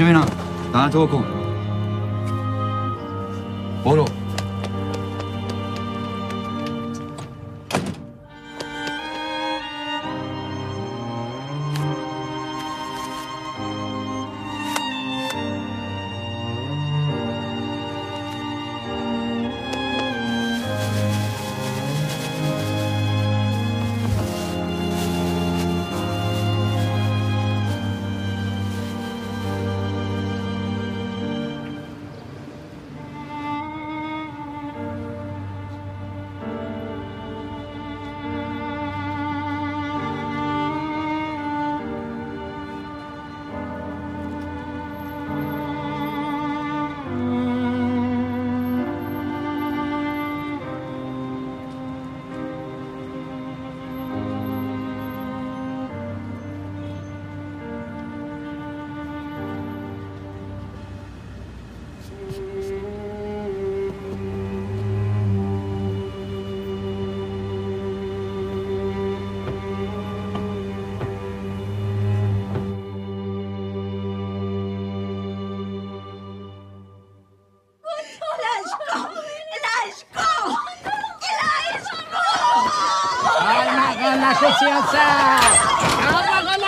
اینجا ببینم دهنتو بکن برو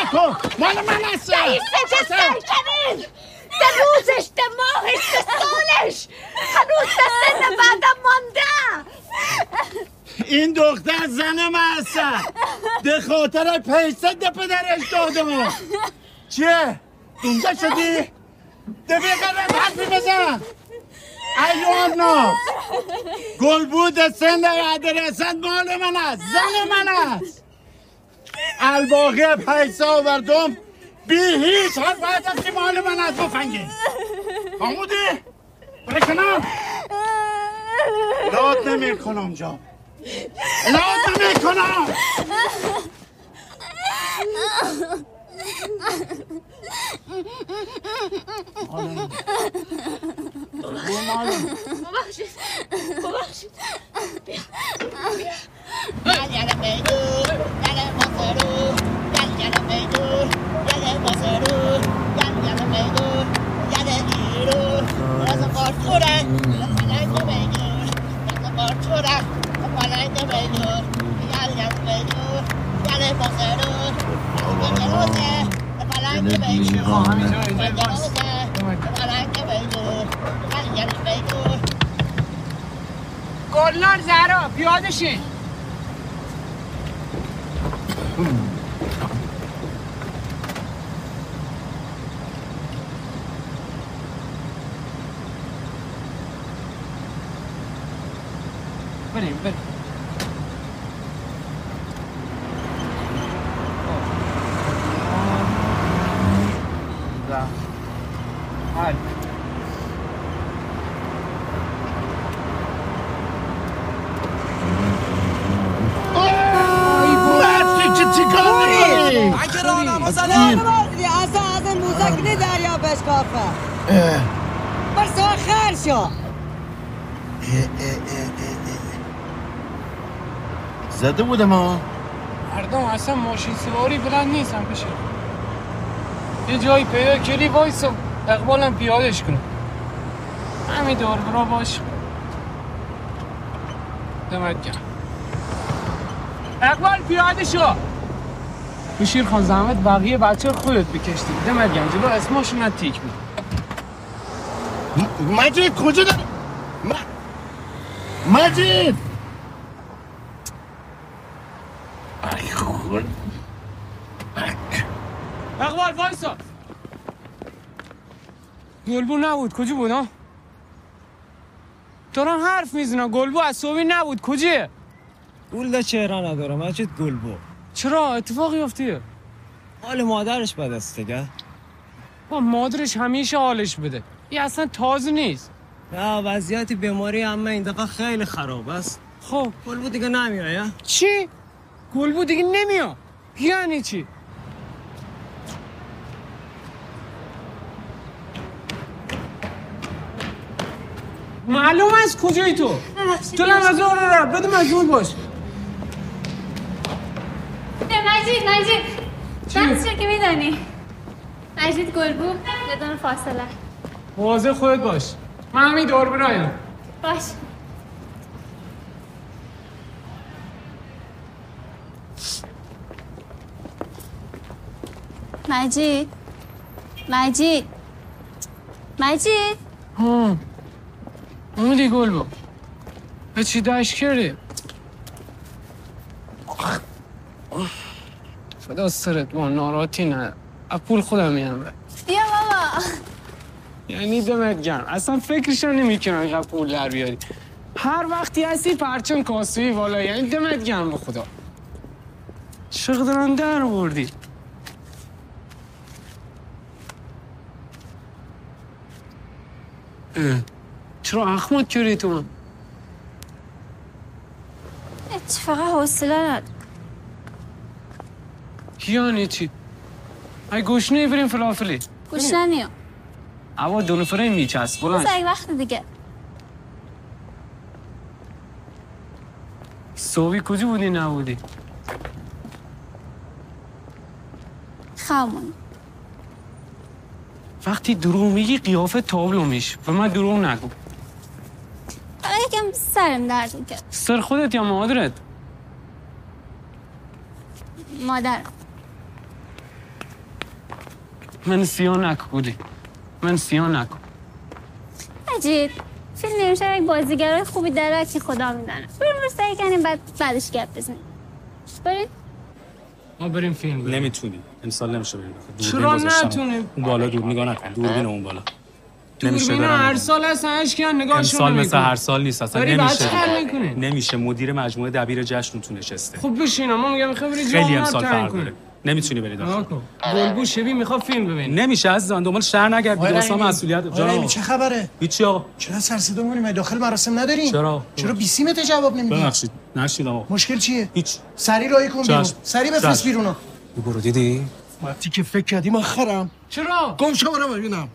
نکن مال من هست رئیس چه سرکنین ده روزش ده ماهش ده سالش هنوز ده سن بعدم مانده این دختر زن من هست ده خاطر پیسه ده پدرش دادم چیه؟ دونده شدی؟ ده بیقدر حرفی بزن ایوان ناز گل بود سند ادرسد مال من است زن من است الباقی پیسه آوردم. بی هیچ. حرف باید که مال من است مفنگی آمودی؟ برای کنم لاد نمی کنم جا. لاد نمی کنم. 我摸猫了，我不去，我不去，别别，大家的美女，大家莫走路，大家的美女，大家莫走路，大家的美女，大家一路，我是跑出来，我是来的美女，我是跑出来，我跑来的美女，大家的美女，大家莫走路，大家的路子，我跑来的美女，大家。پیاده شین. بریم بریم حل رفتی که چی کار می‌کنی؟ اگه رانا بزنه اصلا از این موزکنی دریا بشکافه بس خیر شو زده بودم ها مردم اصلا ماشین سواری بلند نیستن بشه یه جایی پیدا کردی وایسا اقبالم پیادش کنم همین دور برا باش. دمت گرم. اقبال پیاده شو بشیر خان زحمت بقیه بچه خودت بکشتی. دمت گرم جلو اسماشون نه تیک بود مجید کجا داری؟ مجید ای خود اقبال وایسا گلبو نبود کجا بود ها دارن حرف می‌زنن گلبو از صبحی نبود کجیه گول چهره نداره مجید گل بو چرا؟ اتفاقی افتیه حال مادرش بد است دیگه. با مادرش همیشه حالش بده. این اصلا تازه نیست. نه وضعیت بیماری اما این دفعه خیلی خراب است. خب. گل بو دیگه نمیایه چی؟ گلبو دیگه نمیاد. یعنی چی؟ معلوم است کجایی تو؟ تو هم از اون رو بده مجبور باش. مجید مجید. چی؟ بحث که میدانی. مجید گلبو بدون فاصله. واضح خودت باش. من همین دور برایم باش. مجید. مجید. مجید. ها اومدی گلبو به چی دشت کردی؟ فدا سرت با ناراحتی نه. از پول خودم میام بیا بابا. یعنی دمت گرم. اصلا فکرشو نمی‌کنم اینقدر پول در بیاری. هر وقتی هستی پرچم کاسوی والا. یعنی دمت گرم به خدا. چقدر دارن در بردی چرا اخمات کردی تو من فقط حوصله ندارم. یعنی چی؟ ای گوشنه بریم فلافلی. گوش نمیام. اما دو نفره میچست بلند یک وقت دیگه. صوبی کجا بودی نبودی؟ خامون. وقتی دروغ میگی قیافه تابلو میشه. و من دروغ نگو. یکم سرم درد می‌کرد. سر خودت یا مادرت؟ مادر. من سیاه نکو بودی. من سیاه نکو مجید فیلم نمیشه یک بازیگرای خوبی داره که خدا میدانه. بریم رو سعی کنیم بعد بعدش گپ بزنیم. بریم ما بریم فیلم بریم. نمی‌تونی. امسال نمیشه بریم. چرا. نتونیم؟ اون بالا دور نگاه نکن. دوربین اون بالا. نمیشه برم هر سال هستن اشکن نگاهشون امسال مثل. هر سال نیست اصلا داری نمیشه. نمیشه. مدیر مجموعه دبیر جشن تو نشسته. خب بشین ما میگم می‌خوای بری خیلی جامعه امسال فرق. داره. نمی‌تونی بری داخل. نگاه کن. گلبو شبی می‌خواد فیلم ببینه نمیشه عزیزان دنبال شهر نگردید رحیمی. مسئولیت جان چه خبره؟ هیچی آقا. چرا سرسیده مونیم داخل مراسم نداریم؟ چرا؟ چرا بیسیمت جواب نمیدی؟ ببخشید. نشیدم آقا. مشکل چیه؟ هیچ. سری راهی کن بیرون. سری بفرست. بیرون. برو دیدی؟ وقتی که فکر کردیم آخرم چرا؟ گم شو ببینم.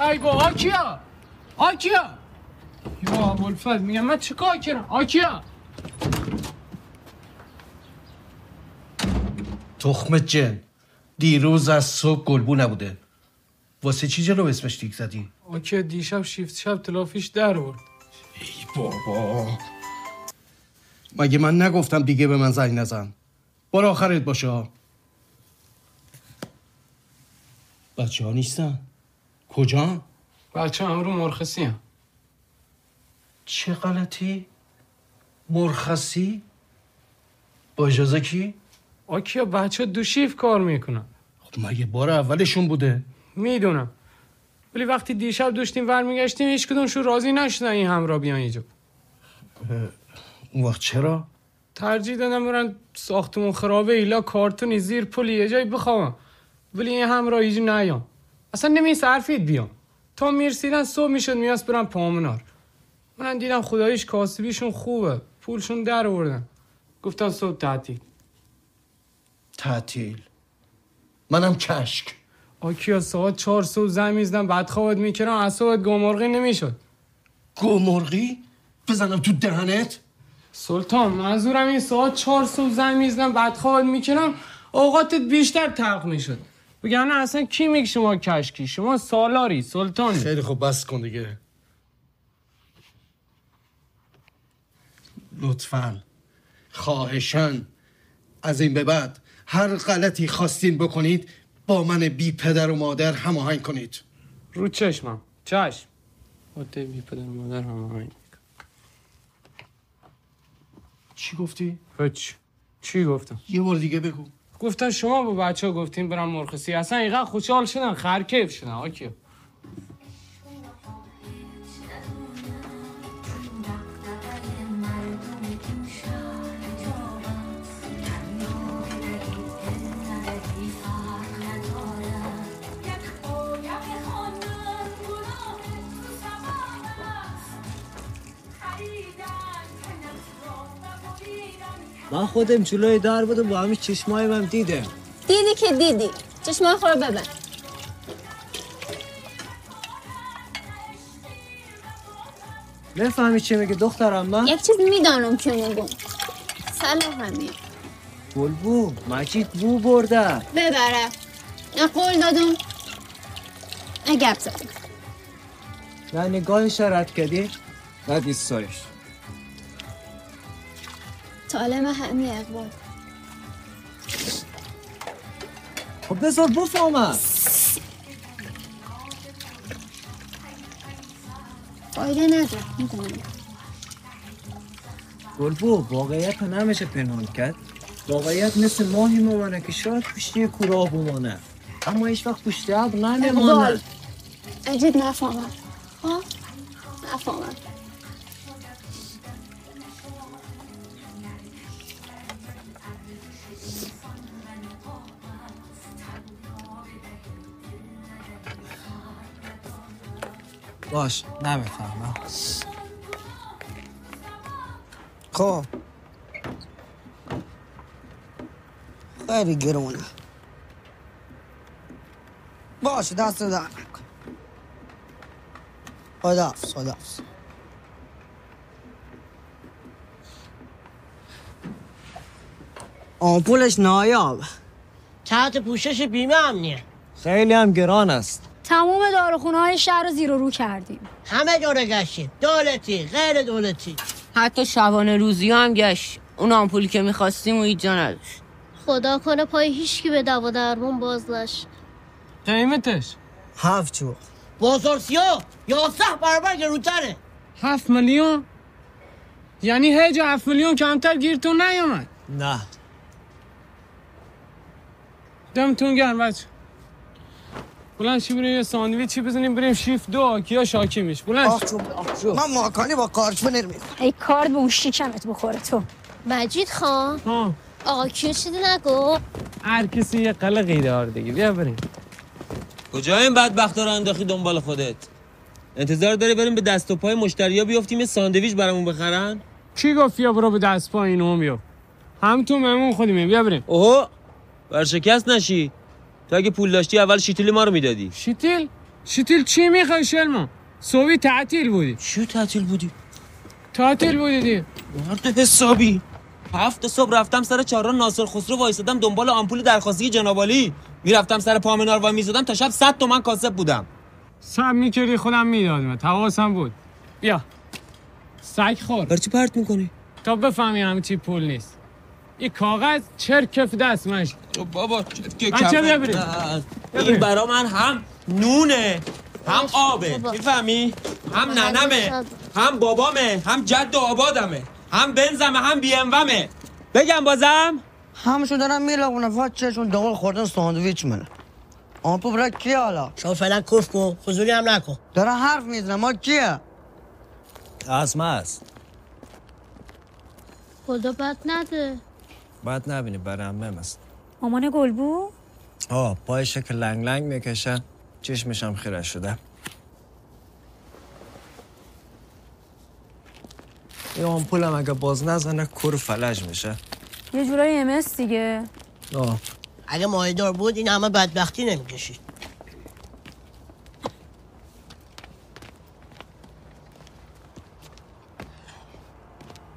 ای با آکیا! آکیا! یا ابوالفضل میگم من چیکار کردم؟ آکیا! تخم جن دیروز از صبح گلبو نبوده. واسه چی جلو اسمش تیک زدی؟ آکیا دیشب شیفت شب تلافیش در برد ای بابا! مگه من نگفتم دیگه به من زنگ نزن؟ بار آخرت باشه بچه ها نیستن؟ کجا؟ بچه امرو مرخصی هم چه غلطی؟ مرخصی؟ با اجازه کی؟ آکیا بچه دو شیف کار می‌کنن خب مگه بار اولشون بوده می‌دونم ولی وقتی دیشب داشتیم برمیگشتیم هیچ کدومشون راضی نشدن این همراه بیان اینجا اون وقت چرا؟ ترجیح دادم برن ساختمون خرابه ایلا کارتونی زیر پلی یه جایی بخوام ولی این همراه اینجا نیام اصلا نمی صرفید بیام. تا می‌رسیدن صبح می‌شد میاس برم پامونار من دیدم خداییش کاسبیشون خوبه. پولشون در آوردن. گفتم صبح تعطیل. تعطیل. منم کشک. آکیا ساعت چهار صبح زن می‌زدم بعد خوابت می‌کردم اصابت گمرغی نمی‌شد. گمرغی؟ بزنم تو دهنت؟ سلطان منظورم این ساعت چهار صبح زن می‌زدم بعد خوابت می‌کردم اوقاتت بیشتر تلق می‌شد. بگن اصلا کی میگه شما کشکی؟ شما سالاری سلطانی. خیلی خوب بس کن دیگه. لطفا. خواهشن از این به بعد هر غلطی خواستین بکنید با من بی پدر و مادر هماهنگ کنید. رو چشمم. چشم. ته بی پدر مادر هم آهنگ چی گفتی؟ هیچ. چی گفتم؟ یه بار دیگه بگو. گفتن شما با بچه ها گفتین برم مرخصی. اصلا اینقدر خوشحال شدن خرکیف شدن. آکیو من خودم جلوی در بودم با همین چشمایم هم دیدم. دیدی که دیدی. چشمای خور ببن. نفهمی چی میگه دخترم من؟ یک چیز می‌دانم که میگم. سلام همین بلبو مجید بو برده. ببره. نه قول دادم. نه گپ زدم. نه نگاه شرط کردی؟ بعد ایستایش سالم همین اقبال خب بذار بفهمم فایده نداره می‌دونم. بلبو واقعیت نمیشه پنهان کرد. واقعیت مثل ماهی میمانه که شاید پشتی کورا بمانه اما هیچ وقت پشتی ابر نمیمانه اقبال اجید نفهمم. ها؟ نفهمم. باش نمی‌فهمم خب. خیلی گرونه. باشه دست در نکن خداحافظ خداحافظ آمپولش نایاب. تحت پوشش بیمه امنیه خیلی هم گران است. تمام داروخونه های شهر رو زیر و رو کردیم. همه جوره گشتیم. دولتی غیر دولتی حتی شبانه روزی هم گشت. اون آمپولی که می‌خواستیم و هیچ جا نداشت. خدا کنه پای هیچکی به دوا درمون باز نشه. قیمتش؟ هفت بازار سیاه؟ یازده برابر گرونتره هفت میلیون؟ یعنی هیچ هفت میلیون کمتر گیرتون نیومد. نه. دمتون گرم بچه. بلند شی بریم یه ساندویچی بزنیم بریم شیف دو کیا شاکی میش بلند شی. من ماکانی با کارچ پنیر می‌خوام ای کارد به اون شکمت بخوره تو مجید خان ها آقا کیو چیزی نگو هر کسی یه قلقی داره دیگه بیا بریم کجا این بدبختا رو انداخی دنبال خودت انتظار داری بریم به دست و پای مشتریا بیافتیم یه ساندویچ برامون بخرن کی گفت یا برو به دست پا اینو بیا هم تو مهمون خودیمه بیا بریم اوهو ورشکست نشی تو اگه پول داشتی اول شیتیل ما رو می‌دادی. شیتیل؟ شیتیل چی می‌خوای شلما صبحی تعطیل بودی. چی تعطیل بودی؟ تعطیل بودی دیگه مرد حسابی. هفت صبح رفتم سر چهارراه ناصر خسرو وایسادم دنبال آمپول درخواستی جنابالی می‌رفتم سر پامنار و می‌زدم تا شب 100 تومن کاسب بودم. سب می‌کردی خودم می‌دادم. تواسم بود. بیا. سگ خور. برای چی پرت می‌کنی؟ تا بفهمی همه چی پول نیست. این کاغذ چر کف دست بابا بیا بریم. نه. بیا این. برا من هم نونه هم آبه. بابا. می‌فهمی؟ هم بابا، ننمه. هم بابامه هم جد و آبادمه هم بنزمه هم بی امومه بگم بازم. همشو دارم میلغونه فقط چشون دنبال خوردن ساندویچ منه. آمپو برای کی حالا؟ شما فعلا کف کن فضولی هم نکن. داره حرف می‌زنه ما کیه؟ از است. خدا بد نده. باید نبینی برای همه است مامان گلبو آه پای شکل لنگ لنگ می‌کشه. چشمش هم خیره شده. این آمپول هم اگه باز نزنه کور فلج میشه. یه جورایی امس دیگه. آه. اگه ماهیدار بود این همه بدبختی نمی‌کشید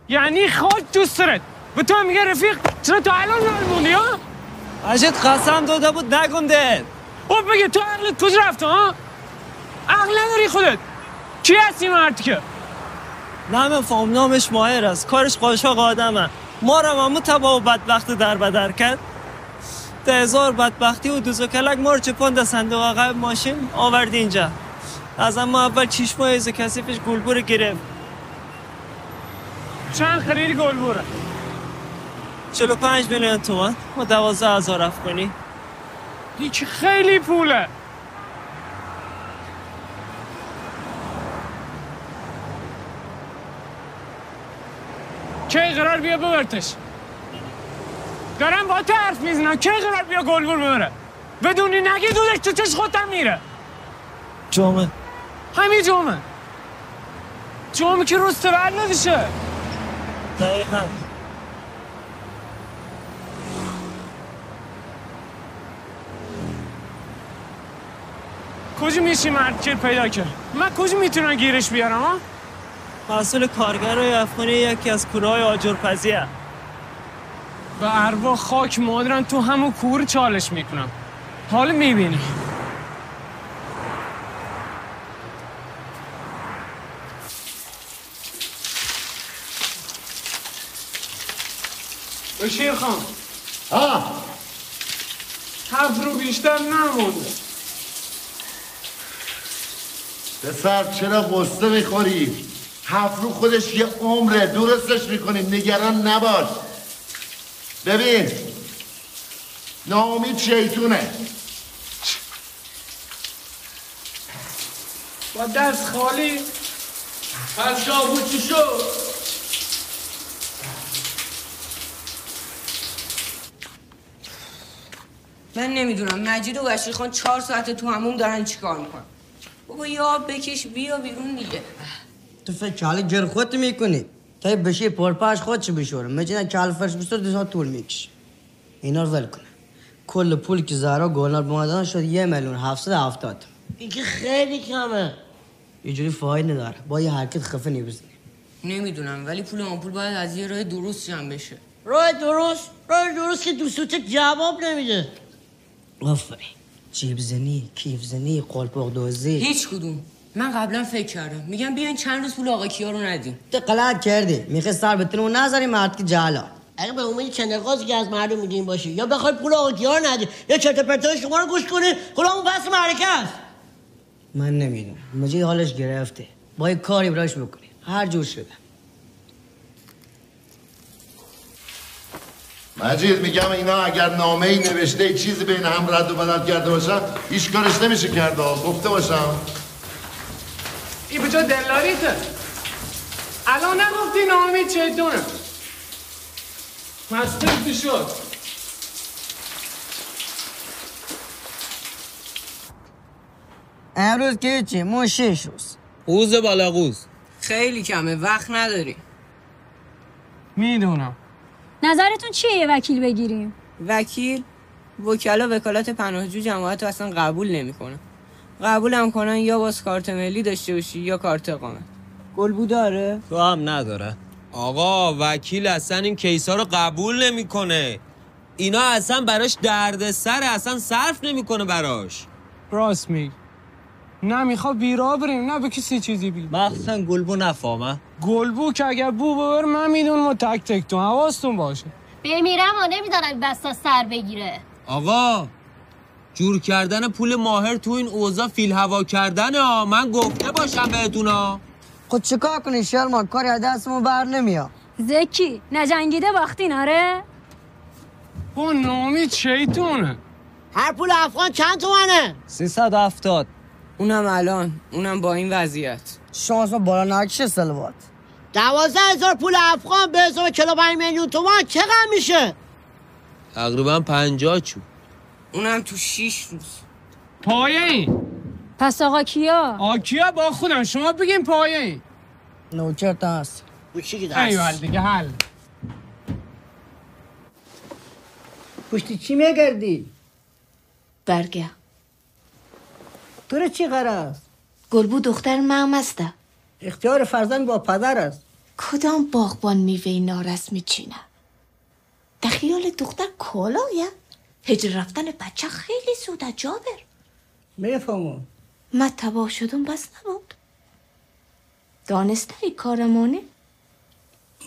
یعنی خود تو سرت. به تو میگه رفیق چرا تا الان نمیمونی ها؟ اجت قسم داده بود نگنده خب بگه تو عقلت کجا رفته ها؟ عقل نداری خودت. کی هستی مرد که؟ نام فام نامش ماهر است. کارش قاشق آدمه. ما رو همو تبا و بدبخت در بدر کرد. ده هزار بدبختی و دوزو کلک ما رو چپان ده صندوق عقب ماشین آورد اینجا. از اما اول چشم ایز کسیفش گلبور گرفت. چند خرید گل بوره 45 میلیون تومن و دوازده هزار افغانی. این که خیلی پوله. کی قرار بیا ببرتش؟ دارم با تو حرف می‌زنم. کی قرار بیا گلبور ببره؟ بدونی نگی دودش تو چش خودم میره. جامعه. همین جمعه جمعه که روز تولدشه دقیقا. کجا میشی مرد؟ کیر پیدا کرد؟ من کجا می‌تونم گیرش بیارم ها مسئول کارگرای افغانی یکی از کورهای آجرپزیه. به اروا خاک مادرم تو همون کور چالش می‌کنم. حالا می‌بینی. بشیر خان. ها؟ هفت رو بیشتر نمونده. پسر چرا قصه می‌خوری؟ هفت رو خودش یه عمره درستش می‌کنیم نگران نباش. ببین ناامید شیطونه. با دست خالی. از شابو چی شد؟ من نمی‌دونم. مجید و بشیر خان چهار ساعت تو همون دارن چیکار می‌کنن؟ بابا یا بکش بیا بیرون دیگه. تو فکر چاله گر خود می‌کنی. تا بشی پرپاش خود چه بشوره؟ مجیدن چال فرش بسر دو طول میکش اینا رو ول کنه کل پول که گلنار به ما دادن شد یه میلیون هفتصد هفتاد. این که خیلی کمه. یه جوری فاید نداره. با یه حرکت خفه نمی‌زنی نمی‌دونم ولی پول آمپول باید از یه راه درست جمع بشه. راه درست؟ راه درست که دوستوت جواب نمیده. آفرین. جیب زنی کیف زنی قلپاق دوزی. هیچ کدوم. من قبلا فکر کردم. میگم بیاین چند روز پول آقا کیا رو ندیم. تو غلط کردی. می‌خوای سر بتونه و نذاری مرد که جهلا اگه به امید چندقاسی که از مردم میدین باشی یا بخوای پول آقا رو ندی یا چرت و پرتای شما رو گوش کنی خودمون پس معرکه است. من نمی‌دونم. مجید حالش گرفته. باید کاری براش بکنی. هر جور شده. مجید میگم اینا اگر نامه ای نوشته چیزی بین هم رد و بدل کرده باشن هیچ کارش نمیشه کرد آه. گفته باشم. این بجا دلاریته الان نگفتی نامید چیتونه مستر شد؟ امروز که چی؟ مو شش روز. قوز بالا قوز. خیلی کمه وقت نداری. می‌دونم. نظرتون چیه یه وکیل بگیریم؟ وکیل وکلا وکالت پناهجو جماعت اصلا قبول نمی‌کنه. قبول هم کنن یا باز کارت ملی داشته باشی یا کارت اقامت. گلبو داره؟ تو هم نداره. آقا وکیل اصلا این کیسا رو قبول نمی‌کنه. اینا اصلا براش دردسر اصلا صرف نمی‌کنه براش. راست میگی. نه می‌خواد بیرا بریم نه به کسی چیزی بگیم. مخصوصا گلبو نفهمه گلبو که اگر بو ببر من می‌دونم و تک تک تو حواستون باشه. بمیرم و نمیدارم بستا سر بگیره. آقا جور کردن پول ماهر تو این اوضاع فیل هوا کردن ها. من گفته باشم بهتون ها. خود چیکار کنی شرما کاری از دستمون بر نمیاد. زکی نجنگیده باختین آره با نامی چیتونه هر پول افغان چند تومنه؟ 370 اونم الان اونم با این وضعیت. شانس ما بالا نکشه سلوات؟ دوازده هزار پول افغان به ازای کلو میلیون تومان چقدر میشه؟ تقریبا پنجاه چو. اونم تو شیش روز. پایه این پس آقا کیا؟ آکیا با خودم. شما بگین پایه این نوکر تا هست. ایوال دیگه حل. پشتی چی میگردی؟ برگه. تو رو چی قرار گلبو دختر مام است. اختیار فرزند با پدر است. کدام باغبان میوه نارس میچینه؟ در خیال دختر کالایه. هجر رفتن بچه خیلی سوده جابر می‌فهمم. من تباه شدم بس نبود. دانسته ای کارمانه؟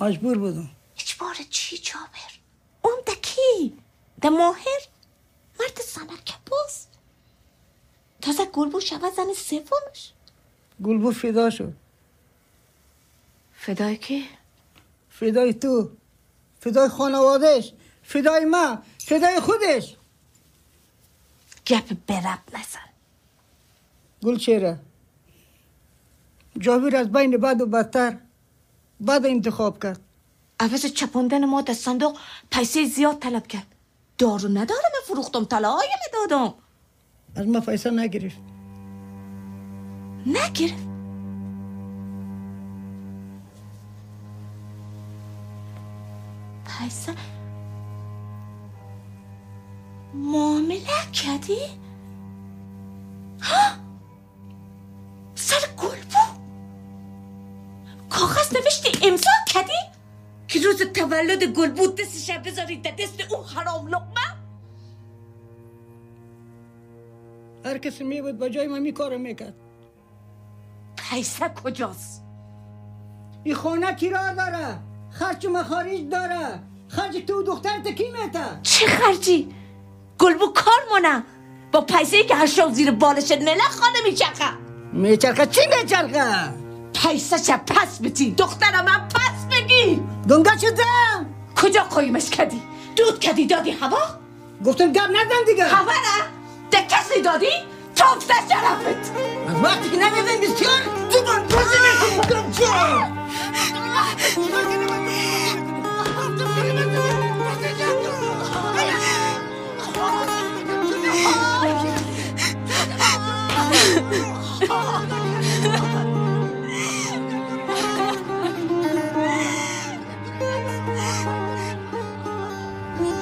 مجبور بودم. هیچ بار چی جابر؟ اون ده کی؟ ده ماهر؟ مرد سنرکه باز؟ تازه گلبو شود زن سومش. گلبو فدا شد. فدای کی؟ فدای تو. فدای خانوادش فدای ما. فدای خودش. گپ برب نزن. گل چهره جاویر از بین بد و بدتر بد انتخاب کرد. عوض چپاندن ما در صندوق پیسه زیاد طلب کرد. دارو ندارم فروختم طلاهای دادم از ما پیسه نگرفت نگرفت پیسه معامله کردی؟ ها؟ سر گل بود کاغذ نوشتی امضا کردی؟ که روز تولد گل بود دستش بذاری در دست اون حرام لقمه هر کسی می بود با جای من می کارو می‌کرد. پیسه کجاست؟ این خانه کرا داره؟ خرج و مخارج داره. خرج تو دخترت کی میته چه خرجی؟ گلبو کار مونه. با پیسه که هر شب زیر بالش نله خانه میچرخه. میچرخه؟ چی میچرخه؟ پیسه چه پس بتی دخترم هم پس بگی. دنگا شدم کجا قایمش کردی؟ دود کردی دادی هوا؟ گفتم گپ نزن دیگه. هوا ده کسی دادی؟ توفته شرفت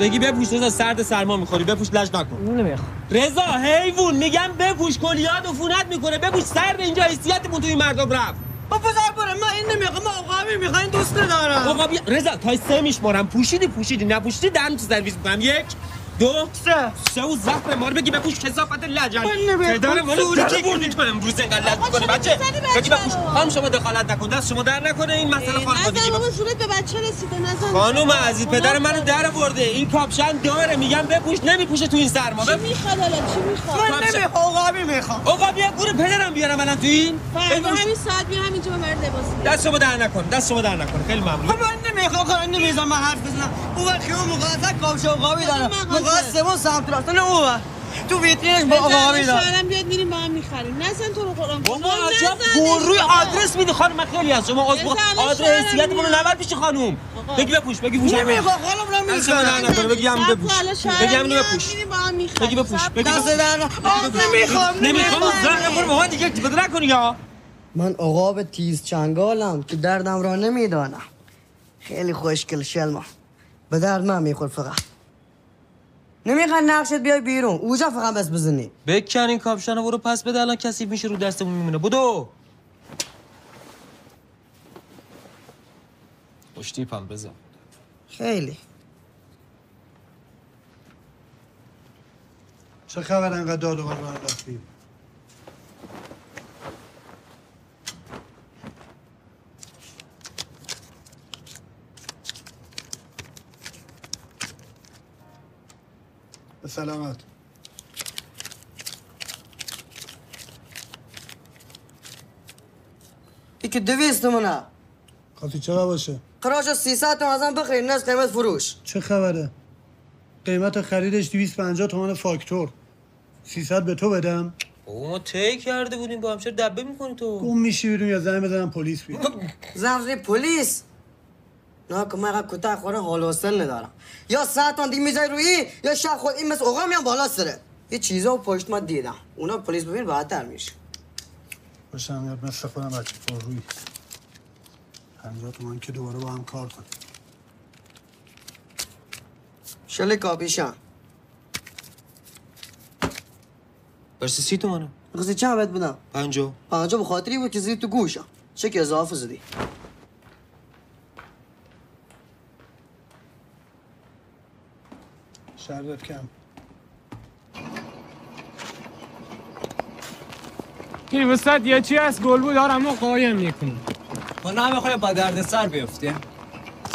بگی بپوش رضا سرد سرما می‌خوری. بپوش لج نکن. نمی‌خوام. رضا حیوون میگم بپوش کلیات عفونت می‌کنه بپوش سرد اینجا حیثیتمون توی مردم رفت. با پسر برم من این نمی‌خوام من عقابی می‌خوام دوست ندارم. آقا بیا رضا تا سه میشمارم. پوشیدی پوشیدی. نپوشیدی دم تو سرویس می‌کنم. یک. دو سه سه و زخم ما رو بگی بپوش کسافت لجن. پدر ما رو در بردی؟ تو امروز اینقدر لج می‌کنه بچه؟ بگی بپوش. خانم شما دخالت نکن. دست شما در نکنه این مسئله خانوادگی بابا زورت به بچه رسیده نزن. خانوم عزیز پدر منو در برده این کاپشن داره میگم بپوش. نمیپوشه تو این سرما. چی می‌خواد حالا؟ چی می‌خواد؟ من نمی‌خوام. عقابی می‌خوام. آقا بیا گور پدرم بیارم الان تو این. همین ساعت بیا همینجا به مرد لباس. دست شما در نکن دست شما در نکن. خیلی ممنون. نمی‌خوام خب نمیزم من حرف بزنم اون وقت اون مقایسه کاوش عقابی دارم مقایسه سوم سمت راست نه اون وقت. تو ویترینش با عقابی دارم شوهرم بیاد میریم با هم می‌خریم نزن تو رو قرآن بابا بابا، عجب روی. آدرس میدی خانم من خیلی از شما آدرس رو میاد. نبر پیش خانوم بگی بپوش بگی پوش نمی‌خوام خانم شما در نکن بگی هم بپوش بگی بپوش میریم با هم می‌خریم بگی بپوش. دست در نمی‌خوام نمی‌خوام زن برو با من دیگه بده نکنی یا من عقاب تیز چنگالم که دردم را نمی‌دانم خیلی خوشگل شلما. به درد من میخور فقط. نمی‌خواد نقشت بیای بیرون. اوجا فقط بس بزنی. بکن این کاپشن رو برو پس بده الان کسی میشه رو دستمون میمونه. بدو! پشتی پم بزن. خیلی. چه خبر؟ انقدر داد و راه رفتی؟ به سلامت. ای که دویست مونه خاطی چقدر باشه؟ قراش سیصد تومن ازم بخرید نه قیمت فروش. چه خبره؟ قیمت خریدش 250 تومن فاکتور. 300 به تو بدم؟ بابا ما طی کرده بودیم با هم چرا دبه می‌کنی تو؟ گم میشی بیرون یا زنگ بزنم پلیس بیاد. زمزنی پلیس؟ نه که من کوتاه خوره حال و حوصله ندارم. یا ساعت دیگه میزای روی یا شب خود این مثل اوقا میان بالا سره یه چیزا پشت ما دیدم. اونا پلیس ببین راحت‌تر میشه. باشم یاد مثل خودم بچه پر روی. 50 تومن که دوباره با هم کار کنیم شل کاپیشان برسی سی تومنه می‌خواستی چند بهت بدم؟ پنجا پنجا به خاطری بود که زیر تو گوشم. چه که اضافه زدی. شربت کم. این وسط یه چی از گل بود آرمو قایم می‌کنم ما نه با درد سر بیفتی.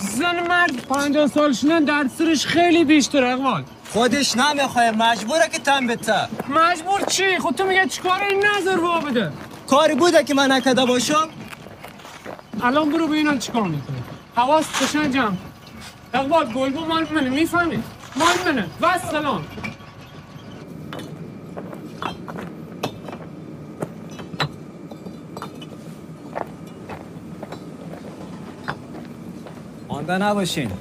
زن مرد پنجان سالش نه درد سرش خیلی بیشتر اقوال. خودش نمی‌خوای مجبوره که تن بته مجبور چی؟ خود تو میگه چکار این نظر با بده. کاری بوده که من نکده باشم؟ الان برو به اینا چیکار می‌کنه. حواس قشنگ جمع. اقبال گلبو مال من می‌فهمی منه و سلام آنده نباشین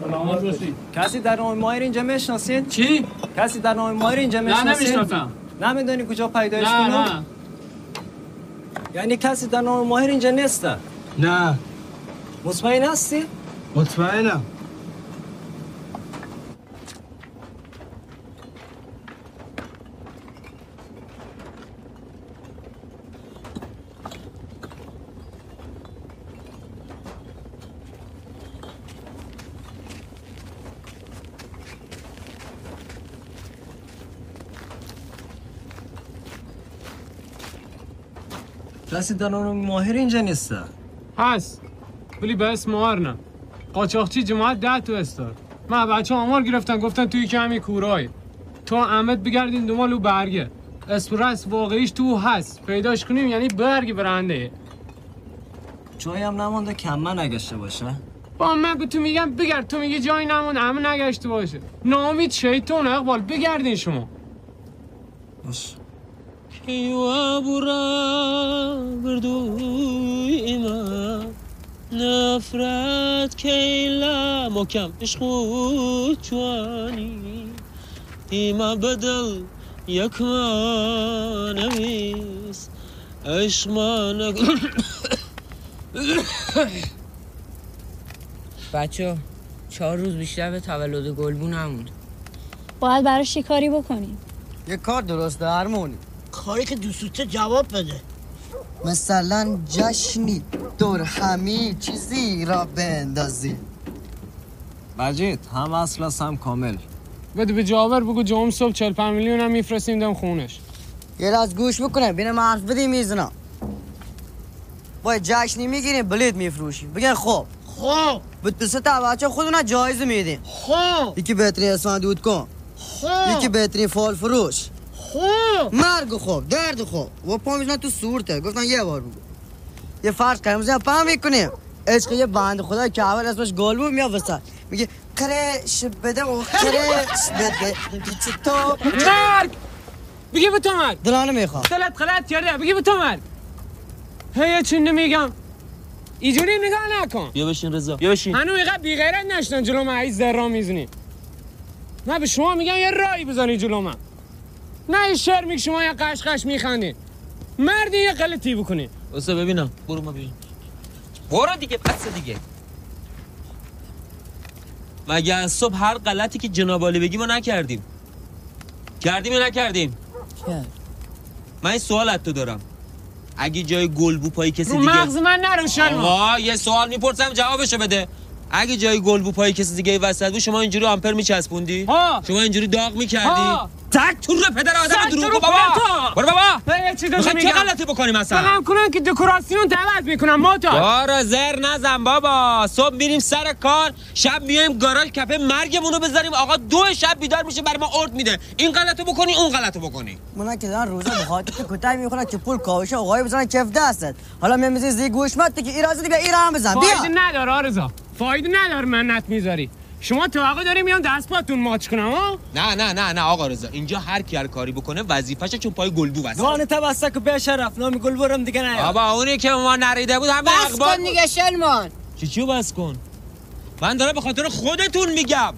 سلامت باشی کسی در نام مایر اینجا می‌شناسین؟ چی؟ کسی در نام مایر اینجا نه می‌شناسین؟ نمی‌شناسم نمی‌دونی کجا پیدایش نه کنم؟ نه یعنی کسی در نام ماهر اینجا نیسته نه مطمئن هستی؟ مطمئنم کسی نام ماهر اینجا نیسته هست. ولی به اسم مار نه قاچاقچی جماعت ده تو استار من بچه آمار گرفتن گفتن توی که همین کورای. تو احمد بگردین دنبال او برگه. اسپرس واقعیش تو هست. پیداش کنیم یعنی برگ برنده. جایی هم نمانده کمه نگشته باشه. با من به تو میگم بگرد. تو میگی جایی نمون همه نگشته باشه. نامید شیطان اقبال بگردین شما. باش. کیوا برا بردوی نفرت کیلا مکم عشقو جوانی ایما بدل یک ما نویس. عشق ما نگ- بچه چهار روز بیشتر به تولد گلبو نموند باید براش یه کاری بکنیم. یه کار درست درمونی کاری که دوستوته جواب بده. مثلا جشنی دور همی چیزی را بندازی. مجید هم اصل هم کامل. بده به جاور بگو جام صبح 45 میلیون هم میفرستیم دم خونش. یه راز گوش بکنه بینه ما حرف بدیم می‌زنم با جشنی می‌گیریم بلید میفروشیم. بگن خب خب به دو سه تا بچه خودونا جایزه میدیم. خب یکی بهترین اسفان دود کن. خب یکی بهترین فال فروش. خب. مرگ خوب درد خوب. و پا می‌زنن تو سورته. گفتن یه بار بگو. یه فرض کنیم مثلا پا می‌کنیم. عشق یه بند خدا که اول اسمش گل بود میاد وسط میگه کرش بده و کرش بده. پیچ تو؟ مرگ! بگی به تو مرگ. دلانه می‌خوام. دلت غلط کرده. بگی به تو مرگ. هی چی نمیگم. اینجوری نگاه نکن. بیا بشین رضا. بیا بشین. هنو اینقدر بیغیرت نشدن جلو من ای زرا می‌زنی. نه به شما میگم یه رایی بزنی جلو من. نه شعر میگی شما یه قشقش میخندی. مردی یه غلطی بکنی. واسه ببینم. برو ما ببین برو دیگه پس دیگه. مگه از صبح هر غلطی که جناب عالی بگی ما نکردیم؟ کردیم یا نکردیم؟ من این سوال از تو دارم. اگه جای گلبو پای کسی رو دیگه مغز من نرو آقا یه سوال می‌پرسم جوابشو بده. اگه جای گلبو پای کسی دیگه وسط بود شما اینجوری آمپر میچسبوندی؟ ها. شما اینجوری داغ می‌کردی؟ ها. تک تو رو پدر آدم دروغ بابا. برو بابا. چه. غلطی بکنیم مثلا فهم کنن که دکوراسیون دعوت می‌کنم ما تا بارا زر نزن بابا. صبح میریم سر کار شب میایم گاراژ کپه مرگمونو بذاریم. آقا دو شب بیدار میشه برای ما ارد میده. این غلطو بکنی اون غلطو بکنی. مونا که دارن روزا به خاطر کوتاه می‌خورن که پول کاوشه آقای بزنن کف دستت. حالا میمیزی زی گوش مت که ایرازی بیا ایران بزن. بیا. نداره آرزا. فایده نداره منت می‌ذاری. شما توقع داری میان دست پاتون ماچ کنم ها؟ نه نه نه نه آقا رضا اینجا هر کی هر کاری بکنه وظیفشه چون پای گلبو واسه دوان تبسته که به شرف نامی گل برم دیگه نه. بابا اونی که ما نریده بود همه بس اخبار کن دیگه شلمان. چی چیو بس کن؟ من دارم به خاطر خودتون میگم.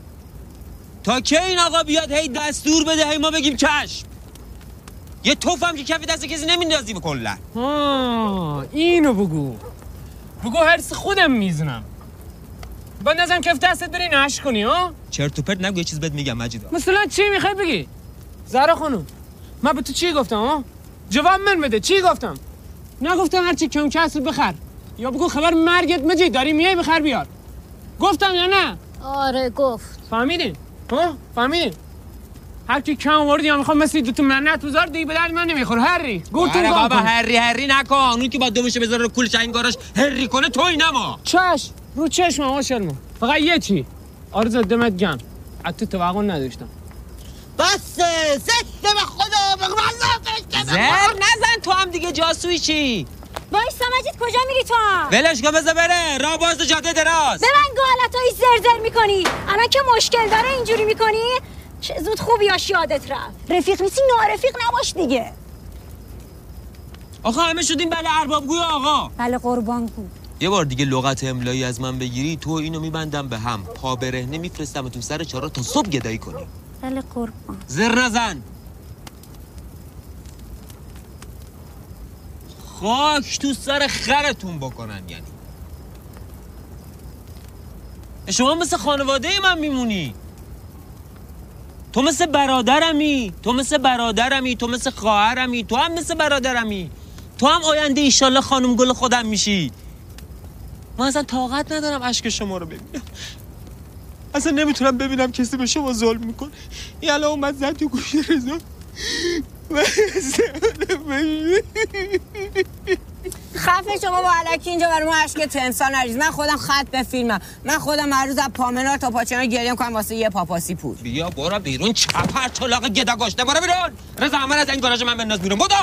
تا کی این آقا بیاد هی دستور بده هی ما بگیم چشم. یه توف هم که کف دست کسی نمیندازیم کلا. ها اینو بگو. بگو هرس خودم می‌زنم. بندازم کف دستت بری نش کنی ها؟ چرت و پرت نگو یه چیز بهت میگم مجید. مثلا چی می‌خوای بگی؟ زهرا خانم من به تو چی گفتم ها؟ جواب من بده چی گفتم؟ نگفتم هرچی کم کسر بخر. یا بگو خبر مرگت مجید داری میای بخر بیار. گفتم یا نه؟ آره گفت. فهمیدین ها؟ فهمیدین هر کی کم آوردی یا می‌خوام مثل دوتون منت بذار دیگه به درد من نمی‌خوره. هری گوتون آره گم بابا کن. هری هری نکن. اون که با دومش بذاره رو کولش انگارش هری کنه توی نما چش رو چشم آقا شلمو. فقط یه چی؟ آرزو دمت گم از تو توقع نداشتم. بس زشته به خدا بگو من زر نزن تو هم دیگه جاسویشی وایسا مجید کجا میری تو هم؟ ولش کن بذار بره. راه باز جاده دراز. به من گالتایی زرزر می‌کنی. الان که مشکل داره اینجوری می‌کنی؟ چه زود خوبی هاش یادت رفت. رفیق نیستی نارفیق نباش دیگه. آقا همه شدیم بله اربابگوی آقا. بله قربان گو یه بار دیگه لغت املایی از من بگیری تو اینو میبندم به هم. پا برهنه میفرستم تو سر چارا تا صبح گدایی کنی بله قربان. زر نزن. خاک تو سر خرتون بکنن یعنی. شما مثل خانواده من میمونی. تو مثل برادرمی تو مثل برادرمی تو مثل خواهرمی تو هم مثل برادرمی. تو هم آینده ایشالله خانم گل خودم میشی. من اصلا طاقت ندارم اشک شما رو ببینم. اصلا نمی‌تونم ببینم کسی به شما ظلم می‌کنه. این الان اومد زد تو گوش رضا. خفه شما با علکی اینجا برای ما عشق تنسان نریز. من خودم خط به فیلمم. من خودم هر روز از پامنار تا پاچنا گریه می‌کنم واسه یه پاپاسی پول. بیا برو بیرون چپر چلاق گدا گشته. برو بیرون. رضا همه از این گاراژ من بنداز بیرون. بدو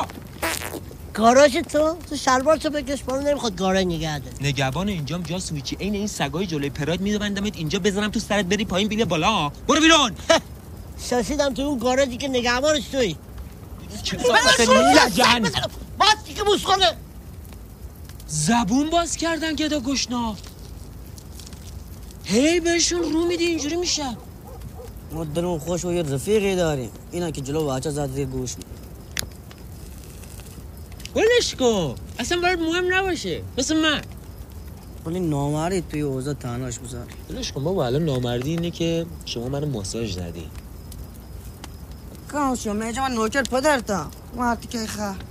گاراژ تو؟ تو شلوار تو بکش برو نمی‌خواد گاراژ نگه داره. نگهبان اینجام جا سویچی. عین این سگای جلوی پراید میبندمت اینجا بزنم تو سرت بری پایین بیله بالا. برو بیرون. شاشیدم تو اون گاراژی که نگهبانش توی لجن باز دیگه بوس کنه. زبون باز کردن گدا گشنا هی بهشون رو میدی اینجوری میشه. ما دلمون خوش و یه رفیقی داریم. اینا که جلو بچه زد زیر گوش ولش کن. اصلا برات مهم نباشه. مثل من. ولی نامردی توی اوضاع تنهاش بذاری ولش کن بابا الان نامردی اینه که شما منو ماساژ زدی. کام شو میجا من نوکر پدرتم. وقتی که خواهر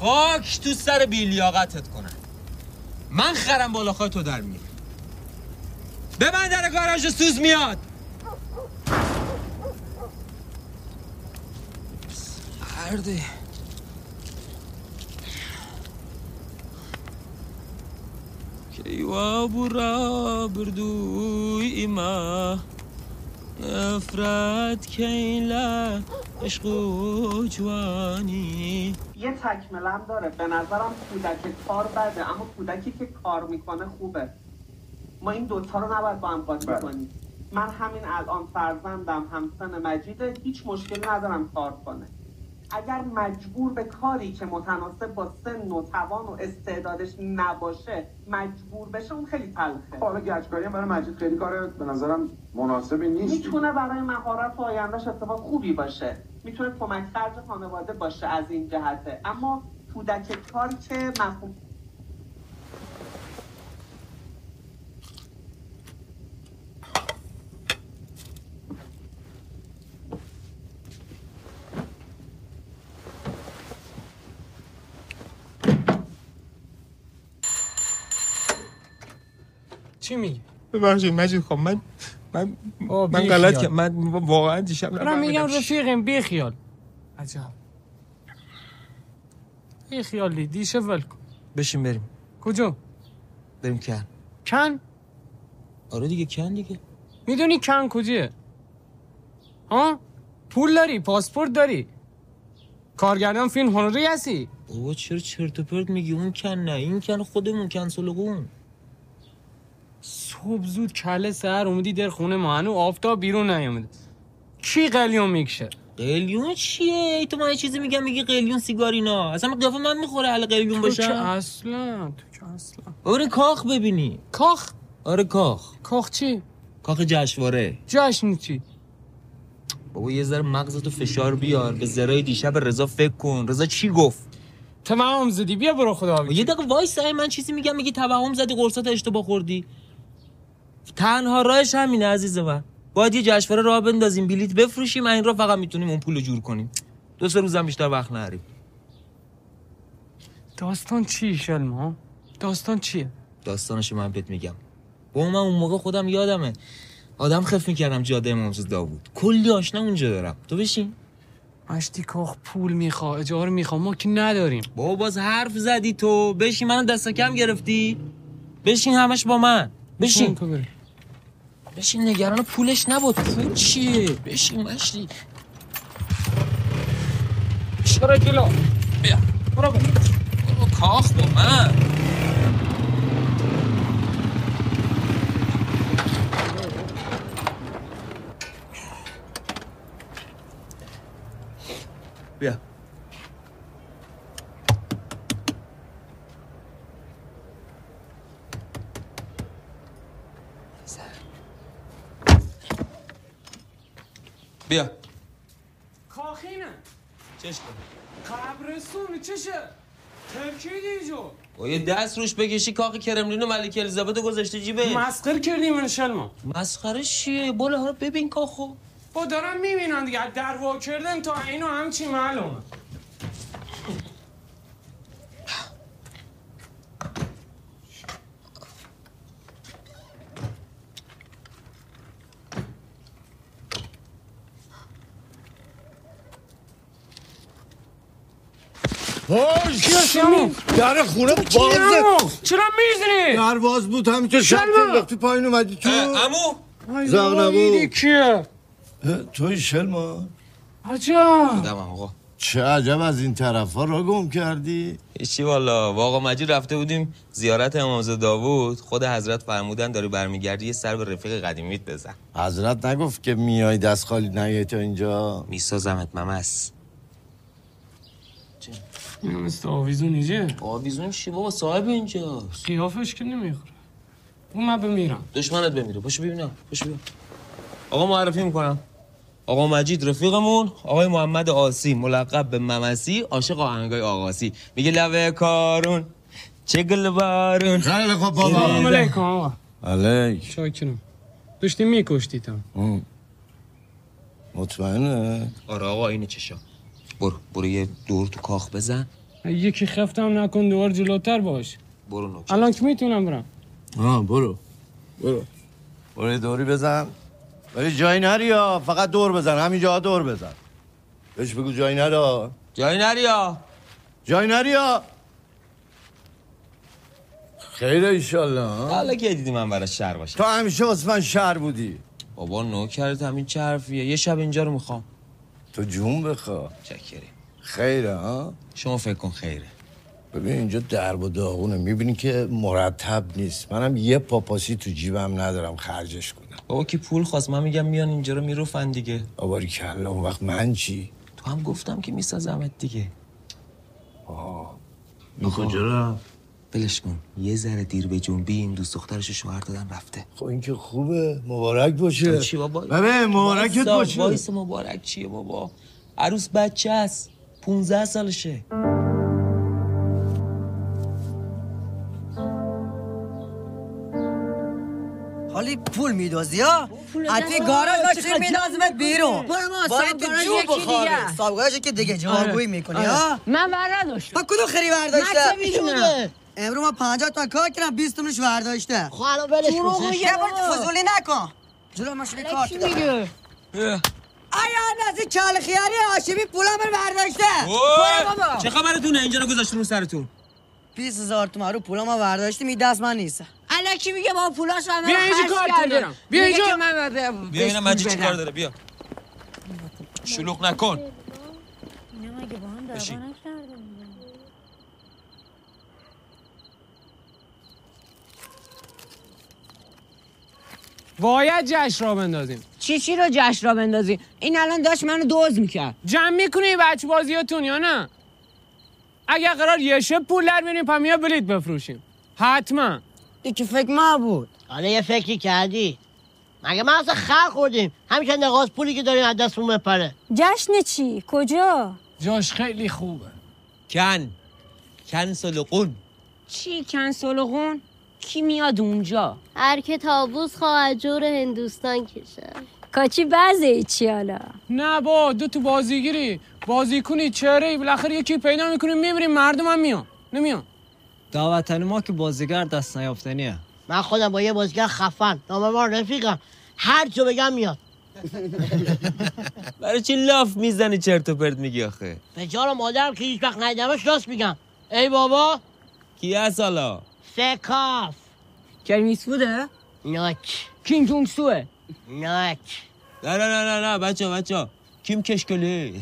خاک تو سر بیلیاقتت کنن من خرم بالا تو در میره ببند در گاراژ سوز میاد. سرده کیوا برا بردوی ایما. نفرت کیلا عشق و جوانی. یه تکملم داره. به نظرم کودک کار بده اما کودکی که کار می‌کنه خوبه. ما این دوتا رو نباید با هم قاطی کنیم. من همین الان فرزندم همسن مجیده هیچ مشکلی ندارم کار کنه. اگر مجبور به کاری که متناسب با سن و توان و استعدادش نباشه مجبور بشه اون خیلی تلخه. حالا گچکاری هم برای مجید خیلی کار به نظرم مناسبی نیست. می‌تونه برای مهارت و آیندهش اتفاق خوبی باشه. می‌تونه کمک خرج خانواده باشه از این جهته. اما کودک کار که مفهوم؟ چی میگی؟ ببخشید مجید خب من من من غلط خیال. کردم. من واقعا دیشب دارم میگم. رفیقیم بی خیال عجب. بی خیالی دیشه ول کن. بشین بریم. کجا؟ بریم کن. کن؟ آره دیگه کن دیگه. می‌دونی کن کجیه؟ ها؟ پول داری پاسپورت داری. کارگردان فیلم هنری هستی. بابا چرا چرت و پرت میگی؟ اون کن نه این کن خودمون کن سلگون صبح زود کله سحر اومدی در خونه ما. هنو آفتاب بیرون نیومده. کی قلیون می‌کشه؟ قلیون چیه؟ ای تو من چیزی میگم میگی قلیون سیگار اینا اصلا قیافه من می‌خوره اهل قلیون تو که اصلا تو که اصلا. بابا کاخ ببینی. کاخ؟ آره کاخ. کاخ چی؟ کاخ جشنواره. جشن چی؟ بابا یه ذره مغزتو فشار بیار. به حرفای دیشب رضا فکر کن. رضا چی گفت؟ توهم زدی بیا برو خدا یه دقیقه وایس من چیزی میگم میگی توهم زدی قرصات اشتباه خوردی. تنها راهش همینه عزیز من. باید یه جشنواره راه بندازیم بلیت بفروشیم این را فقط می‌تونیم اون پولو جور کنیم. دو سه روزم بیشتر وقت نریم. داستان چی شلما؟ داستان چیه؟ داستانش من بهت میگم. با من اون موقع خودم یادمه. آدم خف می‌کردم جاده امام داوود. کلی آشنا اونجا دارم. تو بشین. مشتی کاخ پول میخوا اجاره میخوا. ما که نداریم. بابا باز حرف زدی تو. بشین منو دست کم گرفتی. بشین همش با من. بشین بشین نگران پولش نبود. پول چیه بشین مشتی. چرا کیلو بیا. برو برو. برو کاخ با من. بیا. بیا. کاخینه. چش قبرستون چشه. ترکی دیجو با یه دست روش بکشی کاخ کرملین و ملک الیزابت گذاشته جیبه. مسخر کردی من شلما. مسخره چیه؟ برو حالا ببین کاخو. با دارم می‌بینن دیگه. از در وا کردن تا اینو همچی معلومه. شما در خونه بازه. چرا می‌زنی؟ در باز بود همینطور شب. انداختی پایین اومدی تو. امو زغ نبو ایدی کیه؟ توی شلما عجب. آقا. چه عجب از این طرف ها را گم کردی. هیچی والا. با آقا مجید رفته بودیم زیارت امامزاده داوود. خود حضرت فرمودن داری برمیگردی یه سر به رفیق قدیمیت بزن. حضرت نگفت که میای دست خالی نیای تا اینجا؟ میسازمت ممس. اینو مثل آویزون نیجه آویزون چی بابا؟ صاحب اینجا. قیافش که نمی‌خوره. اون من بمیرم. دشمنت بمیره. پاشو ببینم پاشو ببینم آقا معرفی می‌کنم. آقا مجید رفیقمون آقای محمد آسی ملقب به ممسی عاشق آهنگای آقاسی میگه لبه کارون چه گل بارون. خیلی خوب سلام علیکم آقا. علیک. شاکرم. داشتی میکشتیتم مطمئنه؟ آره آقا اینه چشا. برو برو یه دور تو کاخ بزن. یکی خفتم نکن دوار جلوتر باش. برو نوچه. الان که می‌تونم برم. آه برو. برو. برو یه دوری بزن. ولی جایی نری یا؟ فقط دور بزن. همینجا دور بزن. بهش بگو جایی نرا. جایی نریا جایی نری یا؟ خیر ایشالله؟ حالا که دیدی من برای شهر باشه تو همیشه واسه من شهر بودی. بابا نوکرت همین چه حرفیه یه شب اینجا رو می‌خوام. تو جون بخوا. چکری خیره ها؟ شما فکر کن خیره. ببین اینجا درب و داغونه. می‌بینی که مرتب نیست. منم یه پاپاسی تو جیبم ندارم خرجش کنم. بابا کی پول خواست؟ من میگم میان اینجا رو میروفن دیگه. آباری کلا اون وقت من چی؟ تو هم گفتم که میسازمت دیگه. این کجا رفت؟ بلش کن. یه ذره دیر به جنبیم دوست دخترشو شوهر دادن رفته. خب این که خوبه. مبارک باشه. چی بابا؟ مبارکت باشه. وایسا مبارک چیه بابا؟ عروس بچه است. 15 سالشه. حالی پول میدازی ها حتی گاراژ داشتی میدازمت بیرون. باید تو جو بخوره سابقه که دیگه جوابگویی می‌کنی ها من بر نداشتم با کدوم خری برداشته من چه می‌دونم؟ امرو ما 50 تا کار کردم 20 تومنش برداشته. خب الان ولش کن. میگه برو فضولی نکن. جلو ماشین کار چی میگه. آیا نزی چال خیاری هاشمی پولا من برداشته؟ چه خبرتونه؟ اینجا رو گذاشتون رو سرتون. 20 هزار تومن رو پولا ما برداشتیم این دست من نیست. الکی میگه با پولاش من بیا اینجا کارت دارم. بیا اینجا. من بیا مجید چی کار داره؟ بیا. شلوغ نکن. باید جشن را بندازیم. چی چی رو جشن را بندازی این الان داشت منو دوز می‌کرد. جمع می‌کنی بچه بازیاتون یا نه؟ اگر قرار یه شب پول در بیاریم پا میا بلیت بفروشیم. حتما. که فکر ما بود. حالا یه فکری کردی. مگه ما اصلا خر خوردیم؟ همیشه نقاط پولی که داریم از دستمون بپره جشن چی؟ کجا؟ جاش خیلی خوبه. کن. کن سلقون. چی کنسولغون کی میاد اونجا؟ هر که تابوز خواه جور هندوستان کشه. کاچی بعضی چی حالا؟ نه با دو تو بازیگیری. بازی کنی چهره بالاخره یکی پیدا می‌کنیم می‌بریم مردم هم میان. نمیان. دعوتن ما که بازیگر دست نیافتنیه. من خودم با یه بازیگر خفن. نامه ما رفیقم. هر چو بگم میاد. برای چی لاف می‌زنی چرت و پرت میگی آخه؟ به جان مادرم که هیچ وقت ندیدمش راست میگم. ای بابا. کی هست حالا سکاف کریمیس بوده؟ ناک کیم جونگ سوه ناک نه نه نه نه نه بچه بچه کیم کشکله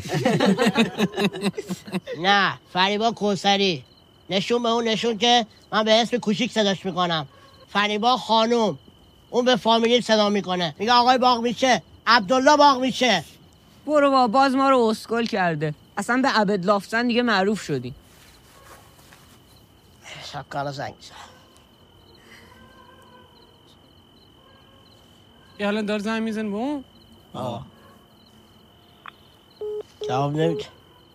نه فریبا کوسری نشون به اون نشون که من به اسم کوچیک صداش می‌کنم فریبا خانوم اون به فامیلی صدا می‌کنه میگه آقای باغ میشه عبدالله باغ میشه برو با باز ما رو اسکل کرده اصلا به عبد لافتن دیگه معروف شدی زنگ زن. یه الان دار زنگ میزن به اون جواب نمیده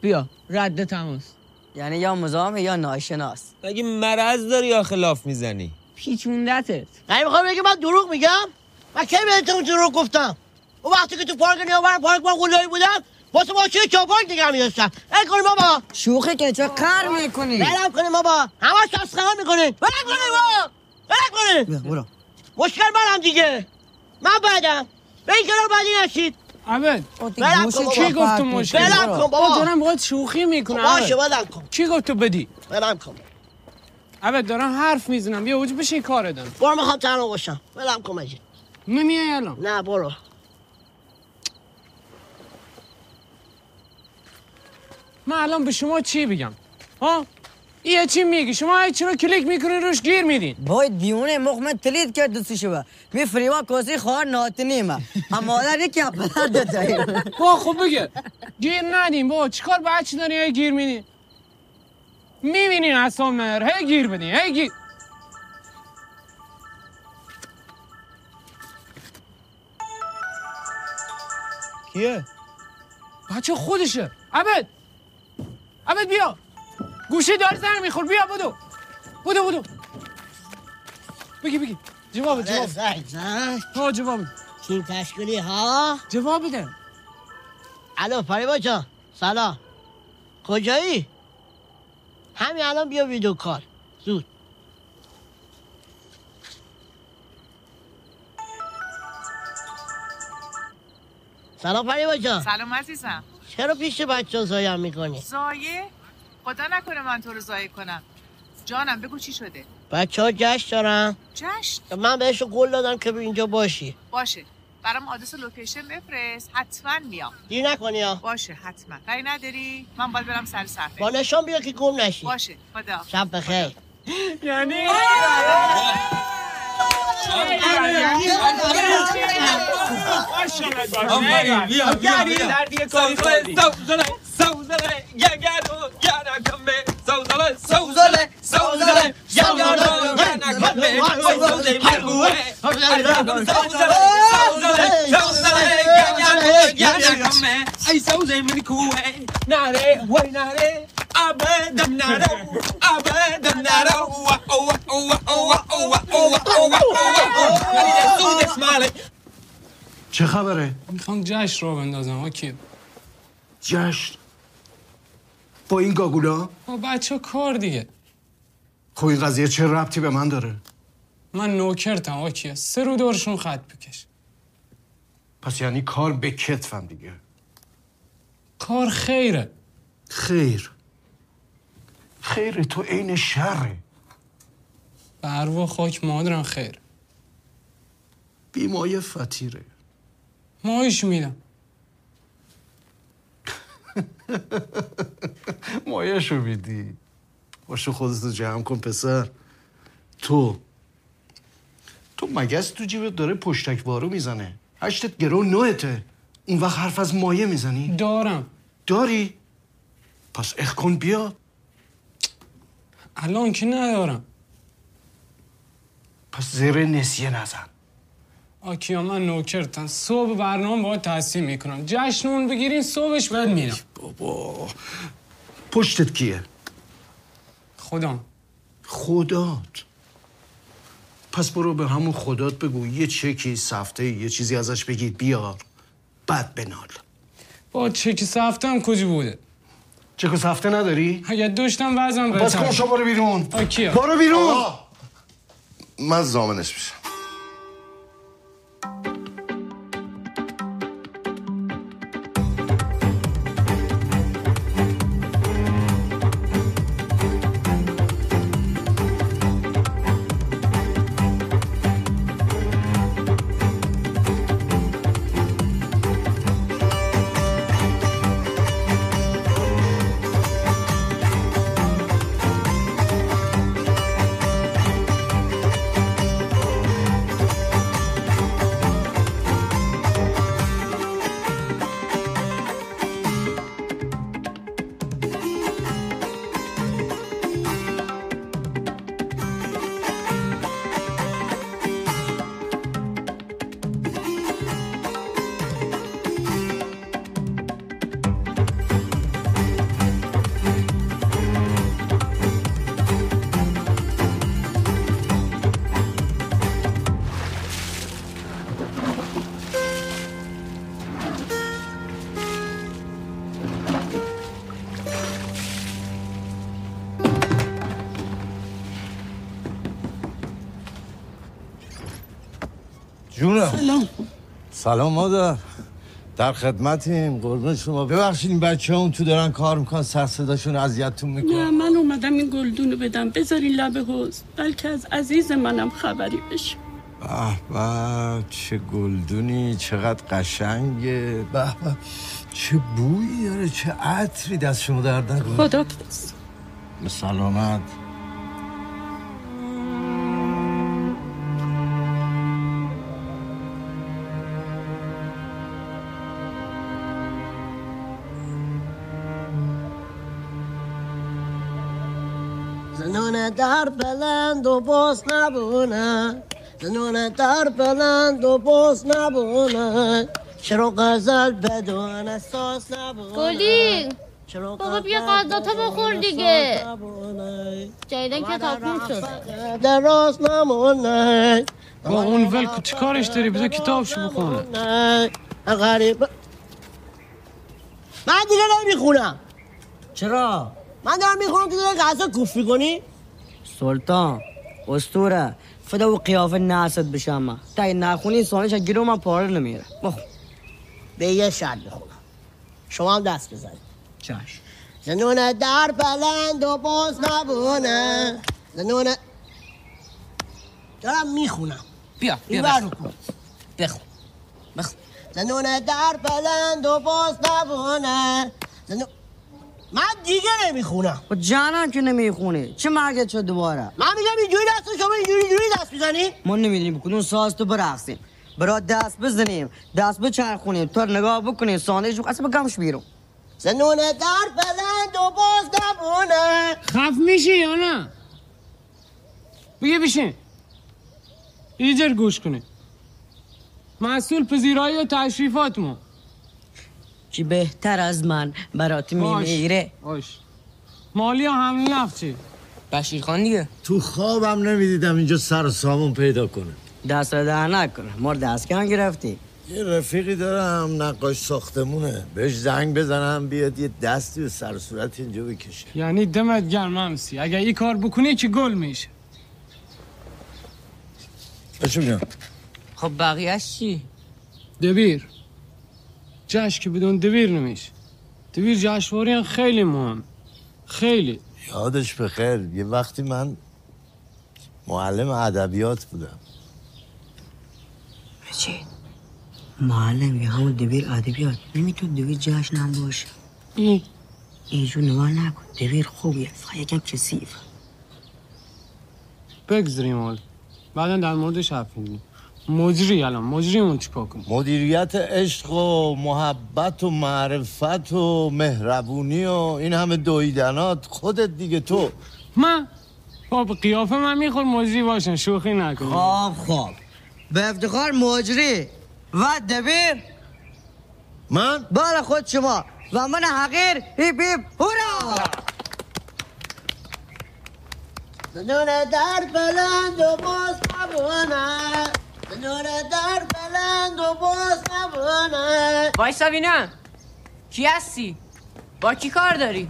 بیا رد تماس یعنی یا مزاحم یا ناشناس مگه مرض داری آخه لاف می‌زنی پیچوندتت نمی‌خوای بگی من دروغ میگم من کی بهتون دروغ گفتم اون وقتی که تو پارک نیاور پارک با قلایی بودم واسه ماشین چاپارک نگه میداشتم ای کنیم بابا. شوخی که چه کار می‌کنی؟ بلم کنیم بابا. همش تسخیر می‌کنین بلم کنیم بابا. بلم کنیم. برو. مشکل منم دیگه. من بعدم. به این کنار بعدی نشید. عبد بابا گفت تو مشکل بلم کن بابا. دارم باید شوخی می‌کنم. باشه بلم کن. کی گفت تو بدی؟ بلم کن. عبد دارم حرف می‌زنم. بیا وجه بشی کار دارم برو می‌خوام تنها باشم. بلم کن مجید. نمیای الان. نه برو. من الان به شما چی بگم ها؟ یه چی میگی؟ شما ای چرا کلیک می‌کنین روش گیر میدین. بای دیونه مخمه تلید کرد دستی شبه می فریوا کوسی خوار ناتنی ما. اما مادر یکی اپلا دتایی با خوب بگه. گیر ندیم با. چیکار بچه داری؟ هی گیر میدین می‌بینین اصلا نر هی گیر بدین هی گیر کیه؟ بچه خودشه. عبد عبد بیا. گوشی داره زنگ میخور. بیا بدو. بدو بدو. بگی بگی. جواب جواب. ها جواب تیم تشکیلی ها؟ جواب بده. الو فریبا جان سلام. کجایی؟ همین الان بیا ویدیو کار زود. سلام فریبا جان سلام عزیزم. چرا پیش بچه زایم می‌کنی؟ زایه؟ خدا نکنه من تو رو زایه کنم. جانم بگو چی شده؟ بچه ها جشن دارن. جشن؟ من بهش قول دادم که به اینجا باشی. باشه. برام آدرس و لوکیشن بفرست. حتما میام. دیر نکنی ها. باشه حتما. کاری نداری؟ من باید برم سر صفحه. با نشان بیا که گم نشی. باشه خدا. شب بخیر. یعنی؟ Ay, sauze, mini kuwe, nare, way, nare. ابدم نره اوه اوه اوه اوه اوه اوه اوه اوه اوه چه خبره؟ می‌خوام جشن رو بندازم اوکی جشن؟ با این گاگولا؟ با بچه کار دیگه. خب این قضیه چه ربطی به من داره؟ من نوکرتم اوکی سه رو دورشون خط بکش. پس یعنی کار به کتفم دیگه. کار خیره. خیر. خیر تو عین شره. به اروا خاک مادرم خیر. بیمایه فتیره ماهیش میدم. مایهشو میدی. باشو خودتو جمع کن پسر. تو. تو مگس تو جیبت داره پشتک بارو می‌زنه. هشتت گرو نوهته اون وقت حرف از مایه می‌زنی؟ دارم. داری؟ پس اخ کن بیا. الان که ندارم. پس زیر نسیه نزن. آکیا من نوکرتم. صبح برنامه باید تحصیل می‌کنم. جشنون بگیرین صبحش باید میرم. بابا. پشتت کیه؟ خودم خدات. پس برو به همون خدات بگو. یه چکی سفته یه چیزی ازش بگید بیار. بعد بنال. با چکی سفتم کجا بوده؟ چک و سفته نداری؟ اگه داشتم وزم پس کن شو برو بیرون. آکیا برو بیرون. من زامنش میشم. سلام مادر. در خدمتیم. قربون شما. ببخشید این بچه اون تو دارن کار می‌کنن. سر صداشون اذیتتون نه می‌کنن من اومدم این گلدونو بدم. بذاری لب حوز بلکه از عزیز منم خبری بشه. به به چه گلدونی. چقدر قشنگه. به به. چه بویی داره. چه عطری دست شما نکنه خدا به سلامت. بلند و باز نبونه زنون در بلند و باز نبونه چرا غزل بدون اساس نبونه گلی چرا بابا بیا غذاتو بخور دیگه. جایدن کتابخون شد دراز نمونه با اون ول چی کارش داری؟ بذار کتابشو بخونه. غریب من دیگه نمی‌خونم. چرا؟ من دارم می‌خونم تو داری غذا کوفی کنی؟ سلطان. استوره فدا و قیافه ناست بشم من تا این نخونی سانش گیرو من پاره نمیره. بخون. به یه بخونم. شما هم دست بزنید. چاش زنون در بلند و باز نبونه. زنون دارم می‌خونم. بیا بیا بخون. بخون. بخون. زنون در بلند و باز نبونه. زنون من دیگه نمی‌خونم. و جانم که نمی‌خونی چه مرگت شد دوباره؟ من میگم اینجوری دست شما اینجوری اینجوری دست می‌زنی؟ ما نمی‌دونیم کدوم ساز تو برقصیم. برا دست بزنیم دست بچرخونیم تو نگاه بکنیم ساندش اصلا بگمش بیرون. زنون در بلند و باز نبونه خف میشی یا نه؟ بگه بشین. اینجا گوش کنه مسئول پذیرایی و تشریفات ما چی بهتر از من برات. میمیره؟ باش. مالی ها همین لفت چی بشیر خان دیگه. تو خوابم نمی‌دیدم اینجا سر و سامون پیدا کنه. دست رو در نکنه. ما رو دست کم گرفتی. یه رفیقی دارم نقاش ساختمونه. بهش زنگ بزنم بیاد یه دستی و سر و صورت اینجا بکشه. یعنی دمت گرم همسی اگر این کار بکنی که گل میشه. بچه خب بقیهش چی؟ دبیر. جشن که بدون دبیر نمیشه. دبیر جشنواری هم خیلی مهم. خیلی. یادش بخیر یه وقتی من معلم ادبیات بودم. چی؟ معلم یا همون دبیر ادبیات. نمیتون دبیر جشن هم باشه. ای. اینجور نگاه نکن. دبیر خوبیه. فقط یکم کسیف بگذاریم حال بعدا در موردش حرف می‌زنیم. مجری الان مجریمون چیکار کنیم مدیریت عشق و محبت و معرفت و مهربونی و این همه دویدنات خودت دیگه تو. من؟ بابا قیافه من میخور مجری باشن شوخی نکنیم خواب خواب به افتخار مجری. و دبیر. من؟ بار خود شما. و من حقیر. هیپ هیپ. هورا! زنون در بلند و باز زنون در بلند و باز نبونه وایسا بینم کی هستی؟ با کی کار داری؟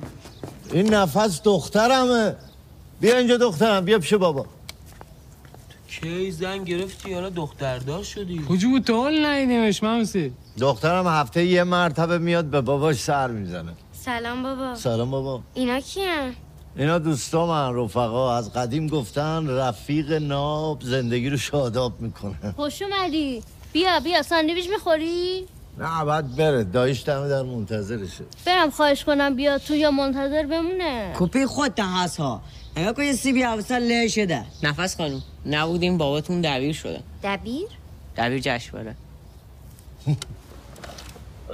این نفس دخترمه. بیا اینجا دخترم بیا پیش بابا. کی زن گرفتی حالا دختردار شدی. کجا بود تو حال ممسی دخترم هفته یه مرتبه میاد به باباش سر می‌زنه. سلام بابا. سلام بابا. اینا کیه؟ اینا دوستا من رفقا از قدیم گفتن رفیق ناب زندگی رو شاداب می‌کنه. خوش اومدی. بیا بیا ساندویچ می‌خوری؟ نه بعد بره. دایش دمه در منتظرشه. برم خواهش کنم بیا. تو یا منتظر بمونه. کپی خود هست ها. نگاه کن یه سیبی حوصل له شده. نفس خانم نبودیم باباتون دبیر شده. دبیر؟ دبیر جشنواره.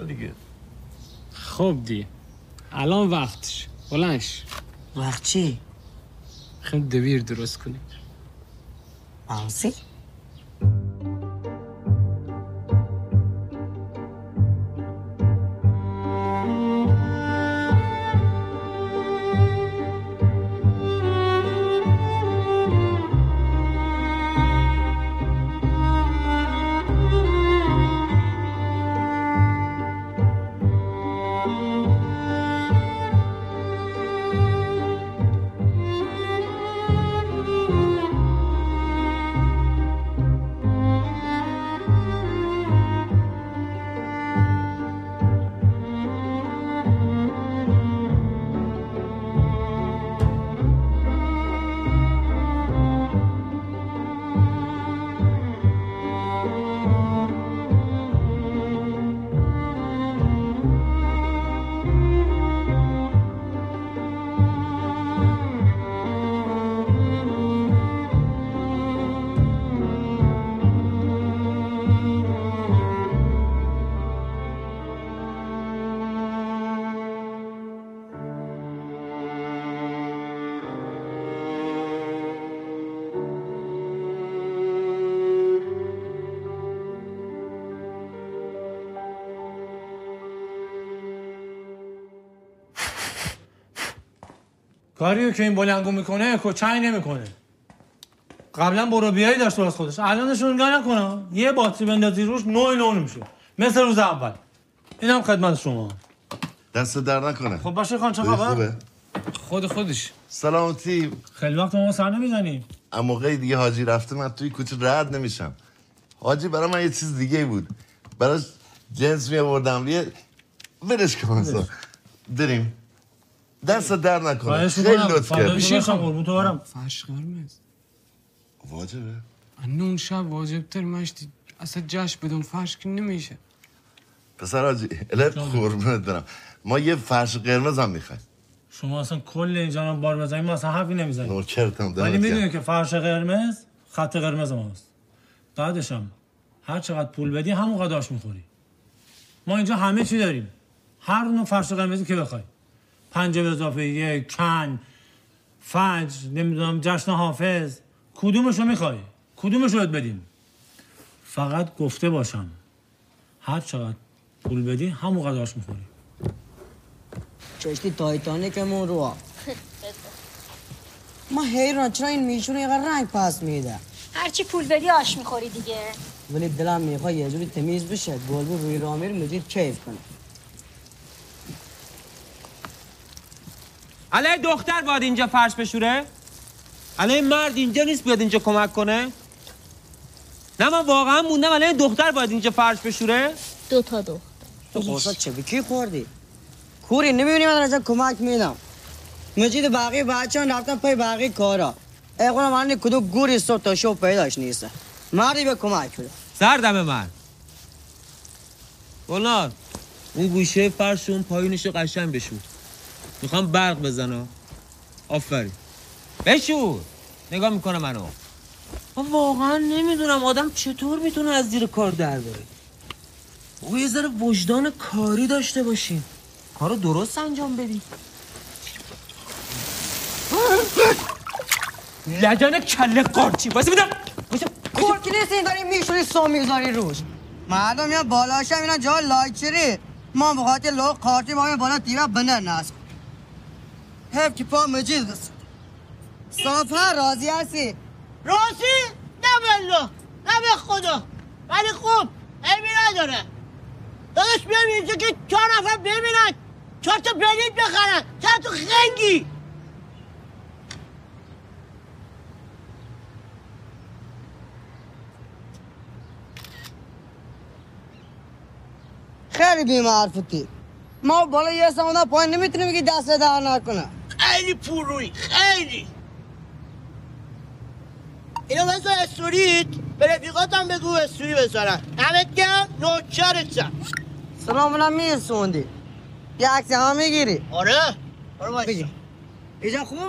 دیگه خب دی. الان وقتش. بلنش. وقت چی؟ خیلی دبیر درست کنی ممسی؟ کاریو که این بلنگو می‌کنه کچنگ نمی‌کنه. قبلا برو بیایی داشت از خودش. الانشون نگاه نکنه. یه باتری بندازی روش نوع نوع میشه. مثل روز اول. اینم خدمت شما. دست در نکنه. خب باشه خان چه خوبه؟ خبر؟ خود خودش. سلامتی خیلی وقت ما سر نمی‌زنیم اما موقعی دیگه حاجی رفته من توی کوچه رد نمیشم. حاجی برای من یه چیز دیگه بود. براش جنس می آوردم یه ولش کن بریم. دست در نکنه. خیلی. لطف کرد تو باشم، قربون تو برم. فرش قرمز واجبه. انه اون شب واجب تر مشتی. اصلا جشن بدون فرش که نمیشه. پسر حاجی الهی قربونت برم. ما یه فرش قرمز هم می‌خوایم. شما اصلا کل اینجا رو بار بزنیم ما اصلا حرفی نمی‌زنیم. نوکرتم ولی می‌دونی. که فرش قرمز خط قرمز ماست. بعدش هم هر چقدر پول بدی همون قداش می‌خوری. ما اینجا همه چی داریم. هر نوع فرش قرمزی که بخوای. پنجه به اضافه یک کن فج نمی‌دونم جشن حافظ. کدومشو می‌خوای؟ کدومشو بهت بدیم؟ فقط گفته باشم. هر چقدر پول بدی همون قداش می‌خوری. کشتی تایتانیکمون رو ما حیران چرا این میشونه اینقدر رنگ پس میده؟ هرچی پول بدی آش می‌خوری دیگه. ولی دلم می‌خواد یه جوری تمیز بشه. گلبو روی رامیر مدیر کیف کنه. الان دختر باید اینجا فرش بشوره؟ الان مرد اینجا نیست بیاد اینجا کمک کنه؟ نه من واقعا موندم الان دختر باید اینجا فرش بشوره؟ دو تا دو تو چه کی خوردی؟ کوری نمی‌بینی من از کمک میدم. مجید باقی بچه هم رفتن پای باقی کارا. ای قرآن من کدو گوری صبح تا شو پیداش نیست. مردی به کمک بده. سردم من. گلنار اون گوشه فرش اون پایینشو قشنگ بشور. می‌خوام برق بزنم. آفرین. بشور نگاه می‌کنه منو. من واقعا نمی‌دونم آدم چطور می‌تونه از زیر کار در بره. بابا یه ذره وجدان کاری داشته باشین. کارو درست انجام بدی. لجن کله قارچی. واسه میدم کورکی نیست این داری میشوری سو می‌ذاری روش. مردم یا بالاش هم اینا جا لایچری ما بخاطر لو قارتی ما بالا تیرا بنر ناس. هف که پا مجید قصد صافا راضی هستی راضی؟ نه بلو نه به خدا ولی خوب علمی نداره داداش بیام اینجا که چهار نفر ببینن چهار تا بلیت بخرن چهار تا خنگی خیلی بیمار فتی ما بالا یه سمونه پایین نمی‌تونیم که دست دار نکنه خیلی پروی خیلی اینو بذار استوریت به رفیقاتم بگو استوری بذارن همت گم نوکرتم سلام بنا میرسوندی یه عکس هم می‌گیری آره آره باشه اینجا خوبه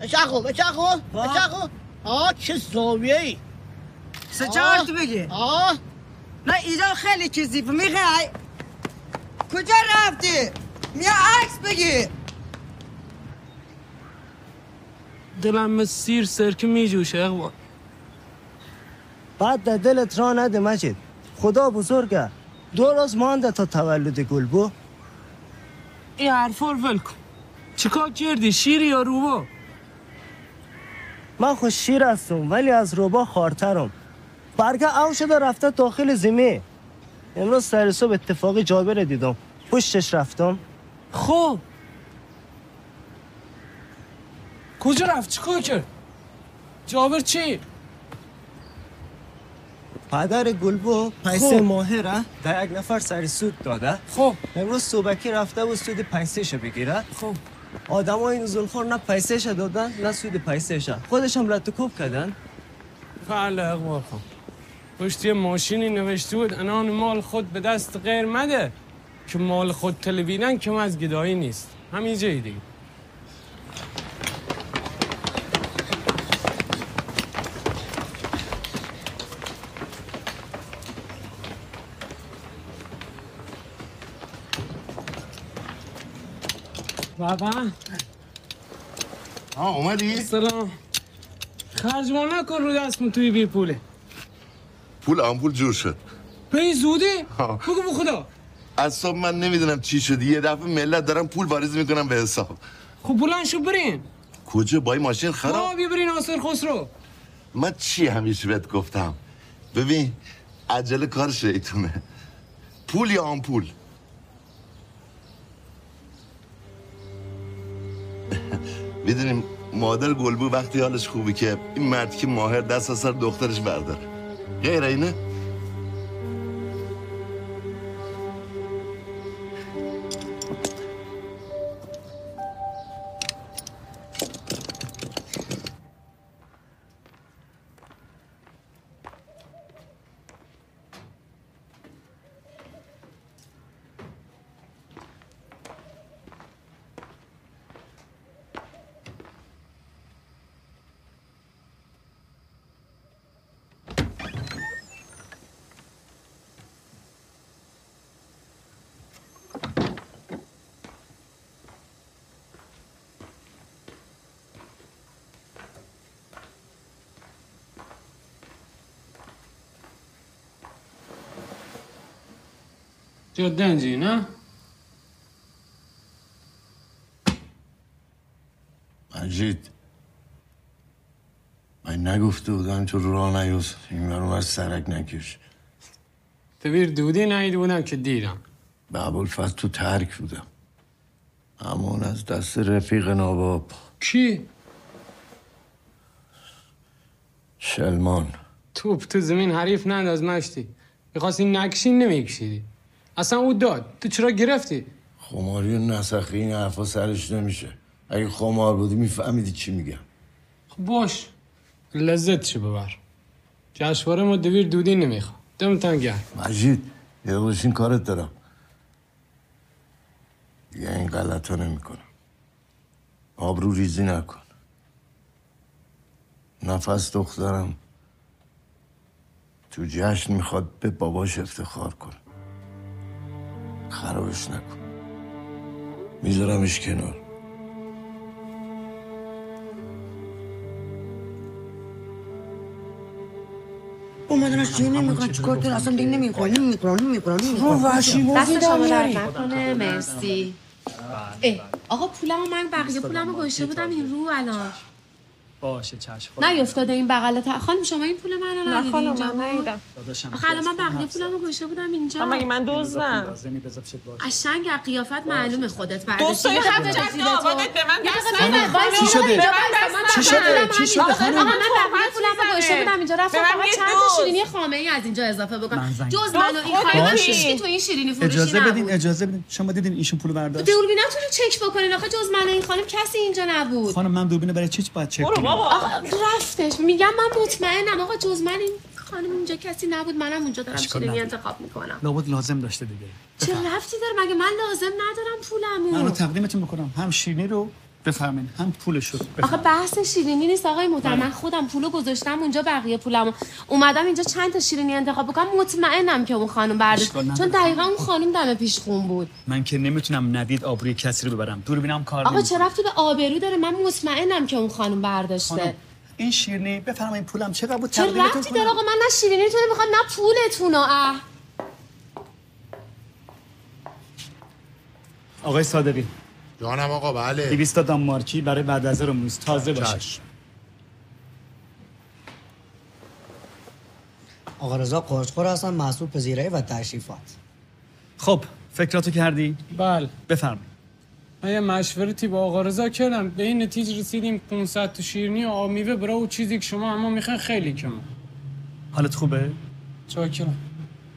بچه خوب بچه خوب بچه خوب آه چه زاویه ای سه چهار تو بگی آه نه اینجا خیلی چیزی می‌خوای کجا رفتی میا عکس بگیر دلم مثل سیر سرکه میجوشه اقبال بعد در دلت را نده مجید. خدا بزرگه. دو روز مانده تا تولد گلبو این حرفا رو ول کن. چیکار کردی؟ شیری یا روبا؟ من خوش شیر هستم ولی از روبا خارترم. برگه او شده رفته داخل زمین. امروز سر صبح اتفاقی جابر دیدم. پشتش رفتم. خب. کجا رفت؟ چیکار کرد؟ جابر چی؟ پدر گلبو پیسه خب. ماهره در یک نفر سر سود داده. خب. امروز صبحکی رفته و سود پیسهشو بگیره. خب. آدم های این زلخور نه پیسهش دادن نه سود پیسهش خودش هم رد کوب کردن. بله اقبال خان. پشت یه ماشینی نوشته بود انان مال خود به دست غیر مده که مال خود تلویدن کم از گدایی نیست. همین جایی دیگه. بابا. آه اومدی؟ سلام خرج ما نکن رو دستم توی بی پوله. پول آمپول جور شد. پی زودی؟ آه. بگو به خدا. از صبح من نمی‌دونم چی شدی. یه دفعه ملت دارن پول واریز می‌کنن به حساب. خب بلند شو برین. کجا؟ با این ماشین خراب؟ آه بیا برین آسر خسرو. من چی همیشه بهت گفتم؟ ببین عجله کار شیطونه. پول یا آمپول می‌دونیم مادر گلبو وقتی حالش خوبی که این مرد که ماهر دست از سر دخترش برداره. غیر اینه؟ جدنجی نه؟ مجید من نگفته بودم تو راه نیوز. این از سرک نکش. تبیر دودی نهیده بودم که دیرم. به ابوالفضل تو ترک بودم. همون از دست رفیق ناباب کی؟ شلمان. توپ تو زمین حریف ننداز مشتی. می‌خواستی نکشی نمیکشیدی. اصلا او داد. تو چرا گرفتی؟ خماری و نسخی این حرفا سرش نمیشه. اگه خمار بودی میفهمیدی چی میگم. خب باش. لذت چه ببر. جشواره ما دویر دودی نمیخوا دمتن گرم. مجید یه این کارت دارم. یه این غلط ها نمی کنم آبرو ریزی نکن. نفس دخترم تو جشن می‌خواد به باباش افتخار کن خرابش نکن. میذارمش کنار. اومدنش چی نمی‌خواد. چیکار کنه؟ اصلا دیگه نمی‌خواد. نمی‌خواد. نمی‌خواد. نمی‌خواد. در نکنه. مرسی. اه آقا پولمو من بقیه پولمو گوشه بودم. این رو الان. باشه چشم نیفتاده این بغل تا خانم شما این پول منو نه ندیدی خانم، اینجا من؟ ندیدم. آخه الان من بقیه پولمو گوشه بودم اینجا مگه من دزدم قشنگ از قیافت معلومه خودت برداشتی خفه دقیقه جمع زیرتو. آبادت به من دست. چی شده؟ چی شده؟ چی شده. خانم؟ آقا من بقیه پولمو نوشته بودم اینجا رفتم فقط چند دوست. تا شیرینی خامه ای از اینجا اضافه زنگ جز زدم. من و این خانم. هیچکی تو این شیرینی فروشی اجازه بدین اجازه بدین شما دیدین ایشون پول برداشت دوربیناتون رو چک بکنین آخه جز من و این خانم کسی اینجا نبود خانم من دوربین برای چی باید چک کنم آقا رفتش. میگم من مطمئنم. آقا جز من این خانم اینجا کسی نبود. منم اونجا دارم شیرینی. انتخاب می‌کنم. لابد لازم داشته دیگه. چه رفتی داره؟ مگه من لازم ندارم من رو پولمو تقدیمتون بکنم. هم شیرینی رو بفرمین هم پولش رو آخه بحث شیرینی نیست. آقای محترم من خودم پولو گذاشتم اونجا بقیه پولمو اومدم اینجا چند تا شیرینی انتخاب بکنم. مطمئنم که اون خانم برداشت. چون دقیقا اون خانم دم پیش خون بود. من که نمی‌تونم ندید آبروی کسی رو ببرم. دوربینم کار آقا. چه رفتی به آبرو داره؟ من مطمئنم که اون خانم برداشته. خانم، این شیرینی بفرمایید پولم. چقدر بود چه رفتی داره؟ آقا من نه شیرینیتون رو می‌خوام نه پولتون آقای صادقی. جانم آقا بله. 200 تا دانمارکی برای بعد از روز تازه باشه. چشم. آقا رضا قرصخور هستن محصول پذیرایی و تشریفات. خب فکراتو کردی؟ بله. بفرمایید. من یه مشورتی با آقا رضا کردم. به این نتیجه رسیدیم 500 تا شیرینی و آب میوه برای اون چیزی که شما اما می‌خواین خیلی کمه. حالت خوبه؟ چاکرم.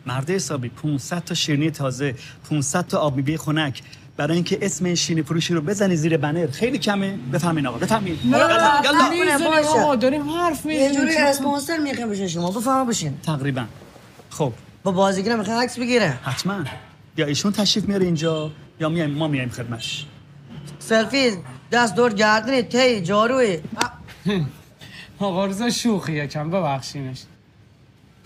مرد حسابی 500 تا شیرینی تازه 500 تا آب میوه خنک. برای اینکه اسم این شیرینی فروشی رو بزنی زیر بنر. خیلی کمه. بفهمین آقا بفهمین. آقا داریم حرف یه می‌زنیم. جوری اسپانسر می‌خوام بشین شما. بفهم بشین. تقریبا. خب. با بازیگر می‌خوام عکس بگیره. حتما. یا ایشون تشریف میاره اینجا یا میایم ما میایم خدمتش. سلفی دست دور گردنی تی جاروی. آقا رضا شوخی یکم ببخشینش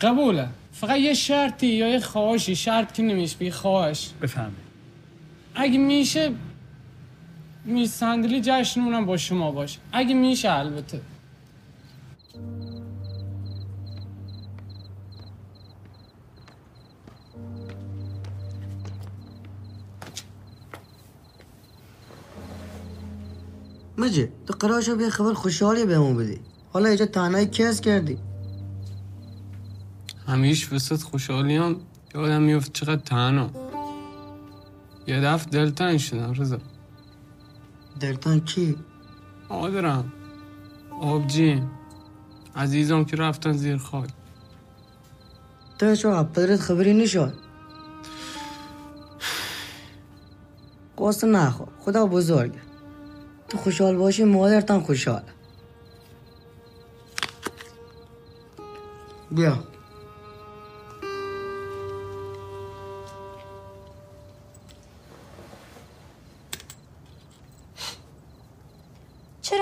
قبوله. فقط یه شرطی یا یه خواهشی. شرط که نمیشه بگی خواهش. بفهمید اگه میشه می صندلی جشن اونم با شما باشه. اگه میشه البته. مجید تو قرار شو بیا خبر خوشحالی بهمون بدی. حالا اینجا تنهایی کس کردی. همیش وسط خوشحالیام یادم میفت چقدر تنها. یه دفع دلتنگ شدم رضا. دلتان کی؟ آدرم. آبجی عزیزم که رفتن زیر خاک. تو چو پدرت خبری نشد قصد نخور. خدا بزرگه تو خوشحال باشی مادرتان خوشحال بیا.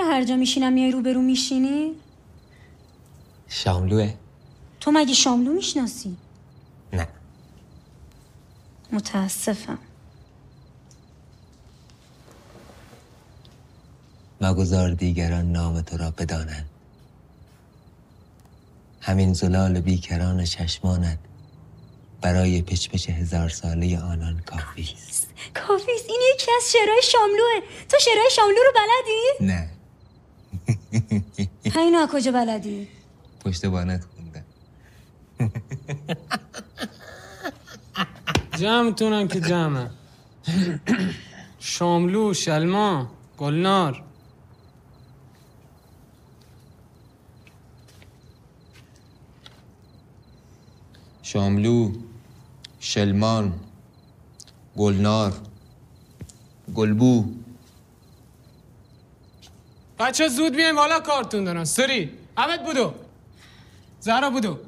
هر جا میشینم میای روبرو میشینی؟ شاملوه. تو مگه شاملو می‌شناسی؟ نه. متاسفم. مگذار دیگران نام تو را بدانند. همین زلال بیکران چشمانت برای پچپچ هزار ساله آنان کافی است. کافیست این یکی از شعرهای شاملوه. تو شعرهای شاملو رو بلدی؟ نه. اینو از کجا بلدی؟ پشت بانت خوندم. جمعتونم که جمعه. شاملو شلما گلنار. شاملو شلمان گلنار گلبو. بچه زود بیایم بالا کارتون دارن. سری احمد بودو. زهرا بودو.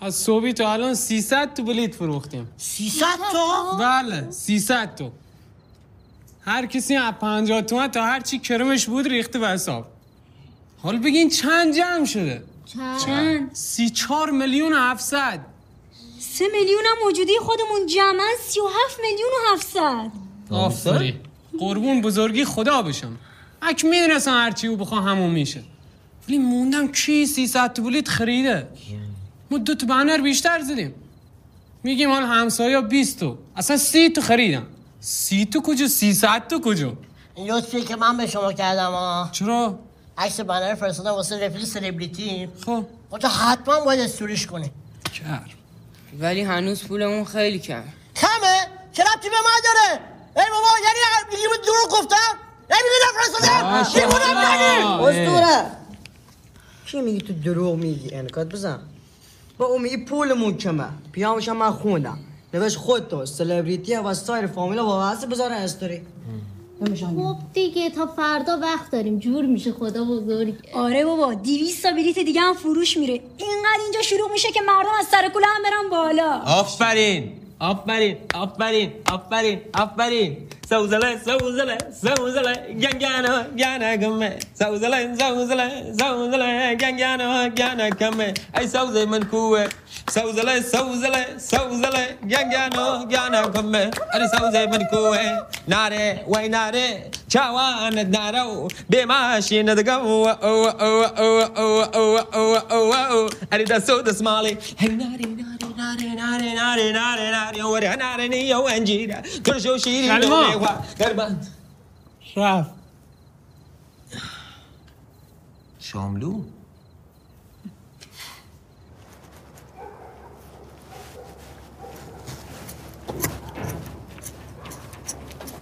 از صبحی تا الان 300 تو بلیت فروختیم. 300 تا؟ بله 300 تو هر کسی از 50 تومن تا هر چی کرمش بود ریخته به حساب. حالا بگین چند جمع شده؟ چند؟ سی چهار میلیون و هفتصد. سه میلیون هم موجودی خودمون جمعا سی و هفت میلیون و هفتصد. آفرین قربون بزرگی خدا بشم. اک می‌دونستم هرچی او بخوا همون میشه. ولی موندم کی 300 تو بلیت خریده. ما دو تا بنر بیشتر زدیم. میگیم حال همسایا 20 تو اصلا 30 تو خریدم 30 تو کجا؟ 300 تو کجا؟ این لطفی که من به شما کردم ها چرا؟ عکس بنر فرستادم واسه رفیق سلبریتی. خب. تو حتما باید استوریش کنی. کرد ولی هنوز پولمون خیلی کم کمه؟ چه ربطی به من داره؟ ای بابا یعنی میگی من دروغ گفتم یعنی؟ میگی نفرستادم دیوونم نگی اسطوره کی میگی تو دروغ میگی؟ انکات بزن. با اون میگی پولمون کمه. پیامش هم من خوندم نوشت خود تو سلبریتی و سایر فامیلا وابسته بذاره استوری خب دیگه تا فردا وقت داریم. جور میشه خدا بزرگ. آره بابا 200 تا بلیت دیگه هم فروش میره. اینقدر اینجا شروع میشه که مردم از سر کوله هم برن بالا. آفرین آفرین آفرین آفرین آفرین. سوزله سوزله سوزله گنگانا گانا گمه. سوزله سوزله سوزله گنگانا گانا کمه ای سوزه من کوه. سوزله سوزله سوزله گنگانا گانا کمه ای سوزه من کوه ناره وای ناره چوان نارو به ماشین دگو او او او او او او او او ای دستو دسمالی هی ناری ناری ناری ناری ناری ناری وره ناری نیو انجیره کرشو شیری سلمان. نو قربان رفت شاملو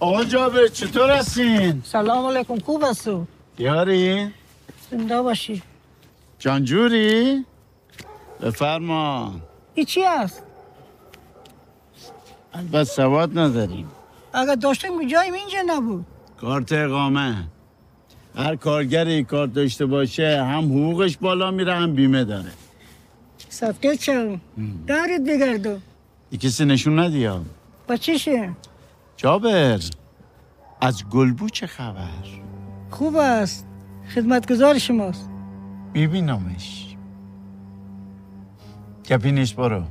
آقا جابر چطور هستین؟ سلام علیکم خوب هستو یاری؟ زنده باشی. جانجوری؟ بفرما. ای چی هست؟ البته سواد نداریم. اگر داشتیم که جایم اینجا نبود. کارت اقامه. هر کارگری کارت داشته باشه هم حقوقش بالا میره هم بیمه داره. صفقه چم دارید بگردو. ای کسی نشون ندیا با چیشه جابر از گلبو چه خبر؟ خوب است. خدمتگزار شماست. میبینمش. کپینش برو.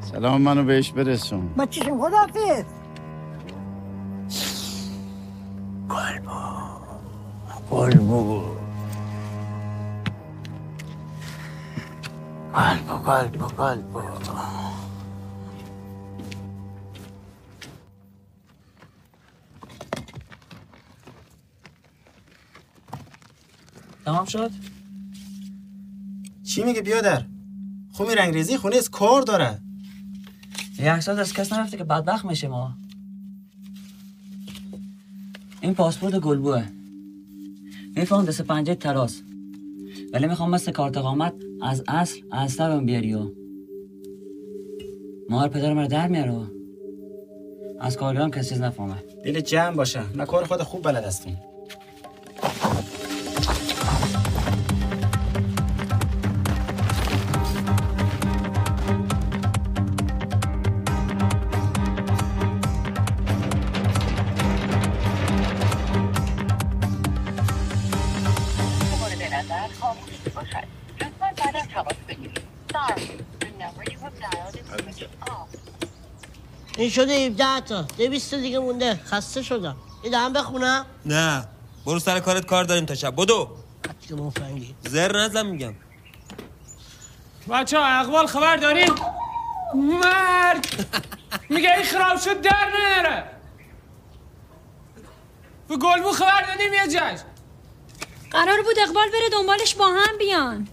سلام منو بهش برسون. با چیشم خداحافظ. گلبو قلبو قلبو قلبو تمام شد؟ چی میگه بیادر؟ خب این رنگریزی خونه از کار داره. یک سال از کس نرفته که بدبخت میشه ما. این پاسپورت گلبوه میفهم دست پنجه تراس. ولی می‌خوام مثل کارت اقامت از اصل از سر بیاری و مار پدر مرا در میاره از کارگرام کسی چیز نفهمه. دل جمع باشه. من کار خود خوب بلد هستم این شده 17 تا. دویست تا دیگه مونده. خسته شدم. یه دهم بخونم. نه. برو سر کارت کار داریم تا شب. بدو. زر نزن میگم. بچه ها اقبال خبر داریم؟ مرد میگه این خراب شد در نره. به گلبو خبر دادیم یه جشن. قرار بود اقبال بره دنبالش با هم بیان.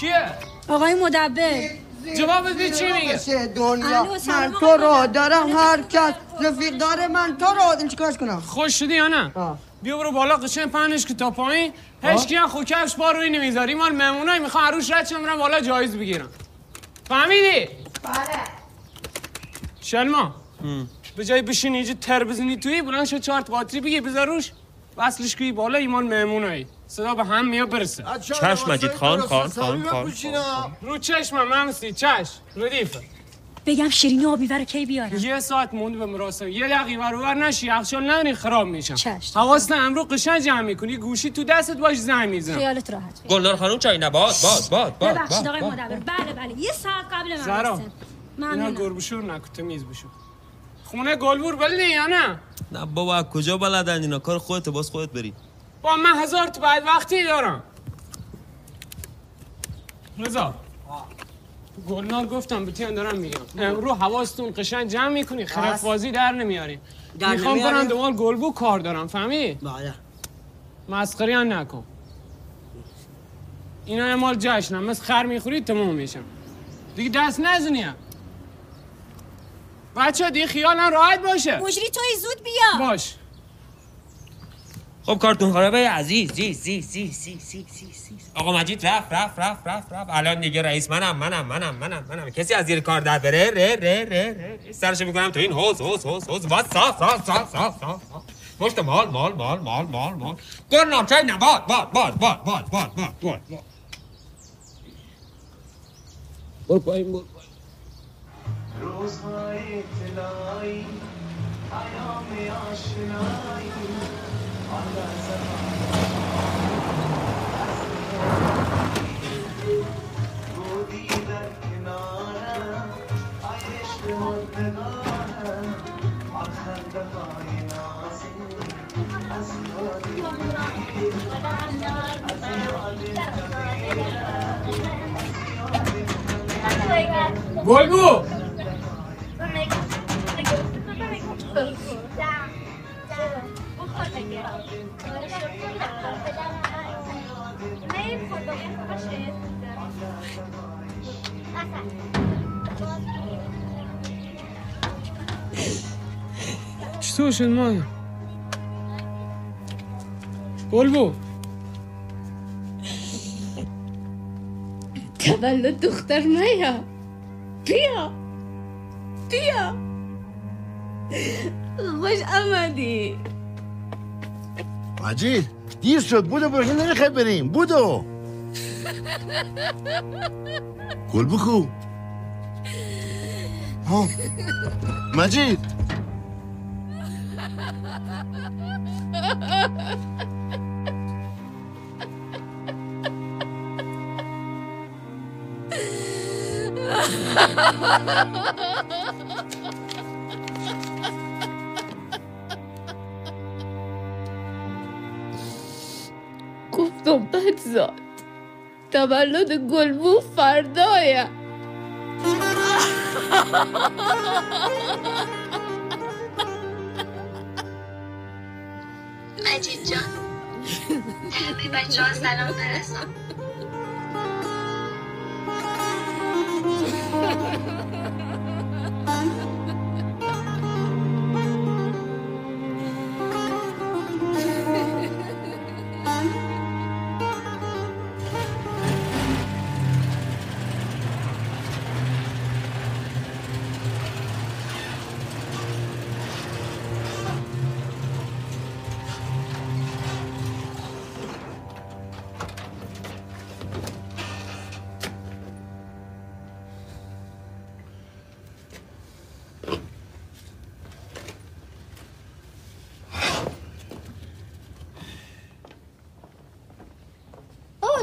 کیه؟ آقای مدبر. جواب بدید چی میگه؟ دنیا. من تو رو. دارم هر کس رفیق داره من تو رو این چیکارش کنم؟ خوش شدی یا نه؟ بیا برو بالا قشنگ پهنش که تا پایین. هیچ کی هم خو کفش بار روی نمی‌ذاری. مال مهمونای می‌خوان عروش رد شن برن بالا جایز بگیرن فهمیدی؟ بله. شلما. به جای بشینی اینجا تر بزنی توی بلند شد چهار تا باتری بگی بذار روش. وصلش کنی بالا ایمان مهمونایی. صدا به هم میا برسه چشم مجید خان خان خان خان رو چشمم ممسی چش ردیفه بگم شیرینی آبیور کی بیارم یه ساعت موند به مراسم. یه دقیقه برابر نشی. یخچال نداری خراب میشم چشم. حواست امرو قشنگ جمع می‌کنی. گوشی تو دستت باش زنگ می‌زنم خیالت راحت گلدار خانم چای نه باد باد باد باد ببخشید آقای. مدبر. بله بله. یه ساعت قبل مراسم. اینا ممنونم گربشور نکن تمیز بشو. خونه گلبور بلدی یا نه؟ نه بابا کجا بلدن اینا؟ کار خودت باز خودت بری. با من هزار تا بعد وقتی دارم. رضا. گلنار گفتم به تیان دارم میگم. امرو حواستون قشنگ جمع می‌کنی. خرف بازی در نمیاری در می‌خوام نمیاری؟ برم دنبال گلبو کار دارم. فهمی؟ بله. مسخری هم نکن. اینا یه مال جشنم مثل خر می‌خوری تموم میشم. دیگه دست نزنی هم. بچه دیگه خیالم راحت باشه. مجری توی زود بیا. باش. خب کارتون خرابه عزیز. زی زی زی زی زی زی زی. آقا مجید رفت رفت رفت رفت رفت. الان دیگه رئیس منم منم منم منم منم. کسی از زیر کار در بره؟ ره ره ره سرشو می‌کنم تو این حوز حوز حوز حوز واس صاف صاف صاف صاف صاف پشت مال مال مال مال مال مال. گرنام چای نه. باد باد باد باد باد باد باد باد باد برو پایین برو روزهای طلایی پیام آشنایی. Go! شتوش الماي قلبو تولد دختر مايا بيا بيا مش أمدي. مجید دیر شد بودو برو نمی‌خوای بریم بودو گل بخو ها مجید گفتم بدزاد تولد گلبو فردایه. مجید جان همه بچه ها سلام برسان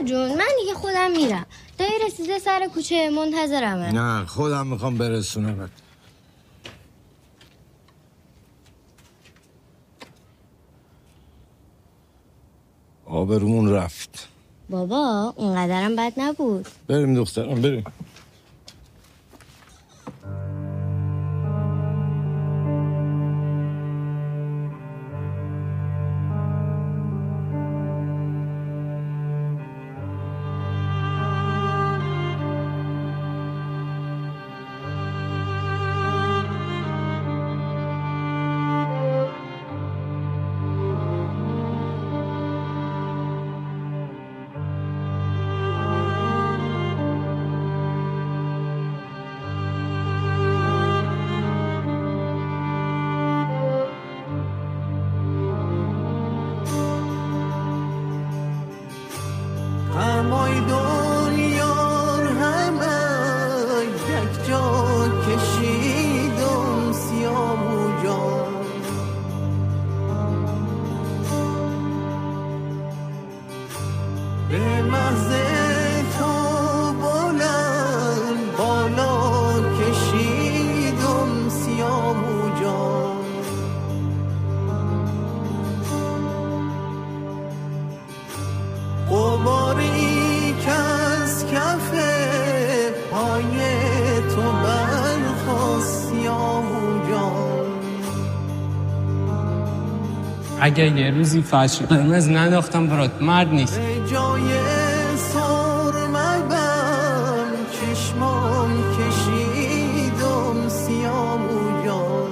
جون من دیگه خودم میرم. دایی رسیده سر کوچه منتظرمه. نه خودم می‌خوام برسونمت آبرومون رفت. بابا اونقدرم بد نبود. بریم دخترم بریم. اگر یه روزی فش قرمز ننداختم برات. مرد نیست. جای سرمدم چشمام کشیدم سیام و یار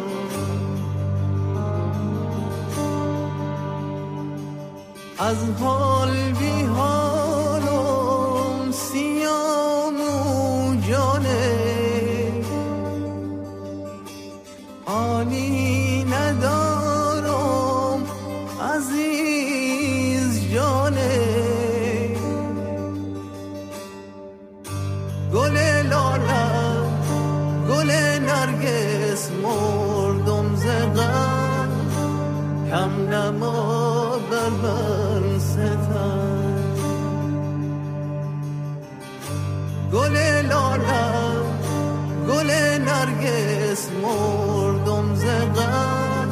از حال بی حال نرگس مردم زغم کم نما بر من ستم. گل لالم گل نرگس مردم زغم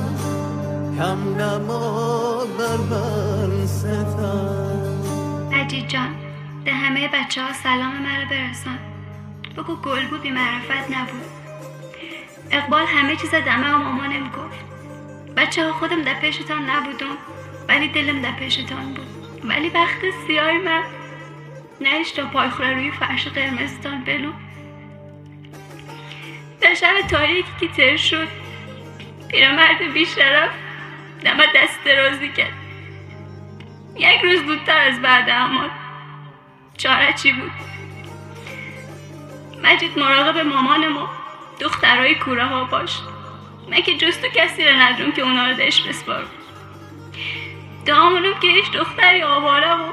کم نما بر من ستم. مجید جان به همه بچه ها سلام مرا برسان. بگو گلبو بی معرفت نبود. اقبال همه چیز دمه و مامانم گفت. بچه ها خودم در پیشتان نبودم ولی دلم در پیشتان بود. ولی وقت سیاه من نهش تا پایخوره روی فرش قرمزتان بلو. در شب تاریکی که تر شد پیرمرد بیشرف دم دست درازی کرد. یک روز زودتر از بعد اما چاره چی بود؟ مجید مراقب مامانم و دخترای کوره ها باش. من که جز تو کسی رو ندارم که اونا رو دش بسپارم دامونم که هیچ دختری آواره و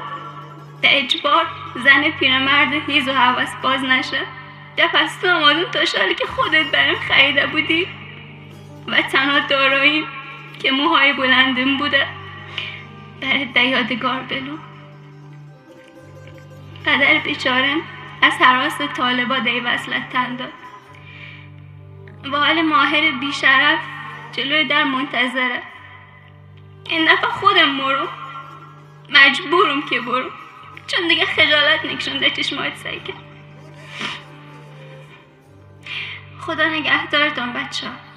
به اجبار زن پیرمرد هیز و حوث باز نشه. ده پس تو آمادون تا که خودت برم خریده بودی و تنها داراییم که موهای بلندم بوده. برات به یادگار بلو پدر بیچارم از حراس طالبا دی وصلت تن داد. و حال ماهر بیشرف جلوی در منتظره. این دفعه خودم برو مجبورم که برو. چون دیگه خجالت نکشونده چشمایت سعی کرد خدا نگهدارتان بچه ها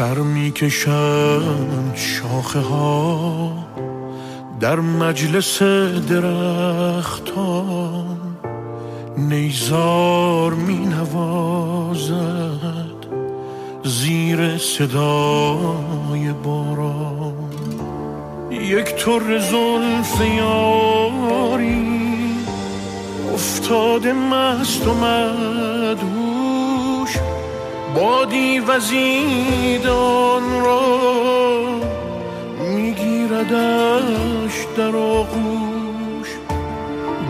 سر می‌کشند شاخه ها در مجلس درختان نیزار می نوازد زیر صدای باران. یک طر زلف یاری افتاده مست و مدهوش بادی وزیدان را میگیردش در آغوش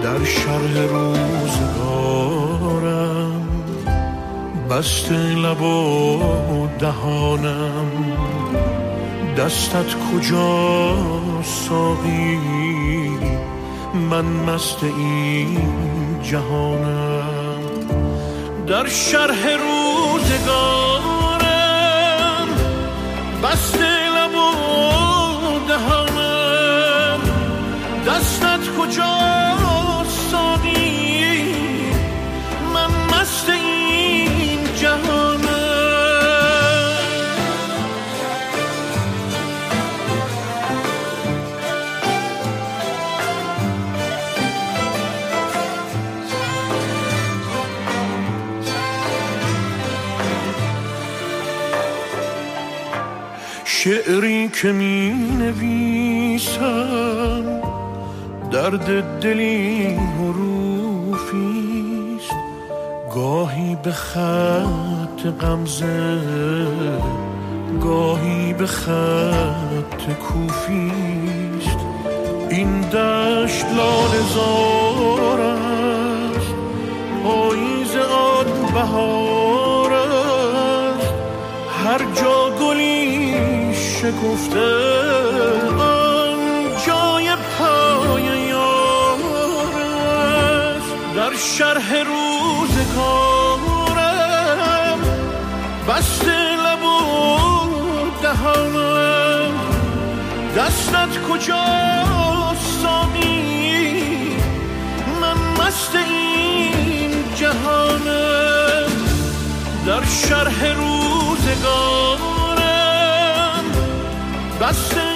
در شرح روزگارم بسته لب و دهانم. دستت کجا ساقی؟ من مست این جهانم. در شرح روزگارم بسته لب و دهانم. دستت کجا که می نویسم درد دلی حروفیست گاهی به خط غمزه گاهی به خط کوفیست این دشت لال زار است پاییز آن بهار است. هر جا گلی شکفته آن جای پای یار است در شرح روزگارم بسته لب و دهانم. دستت کجا ساقی من مست این جهانم. در شرح روزگارم بسته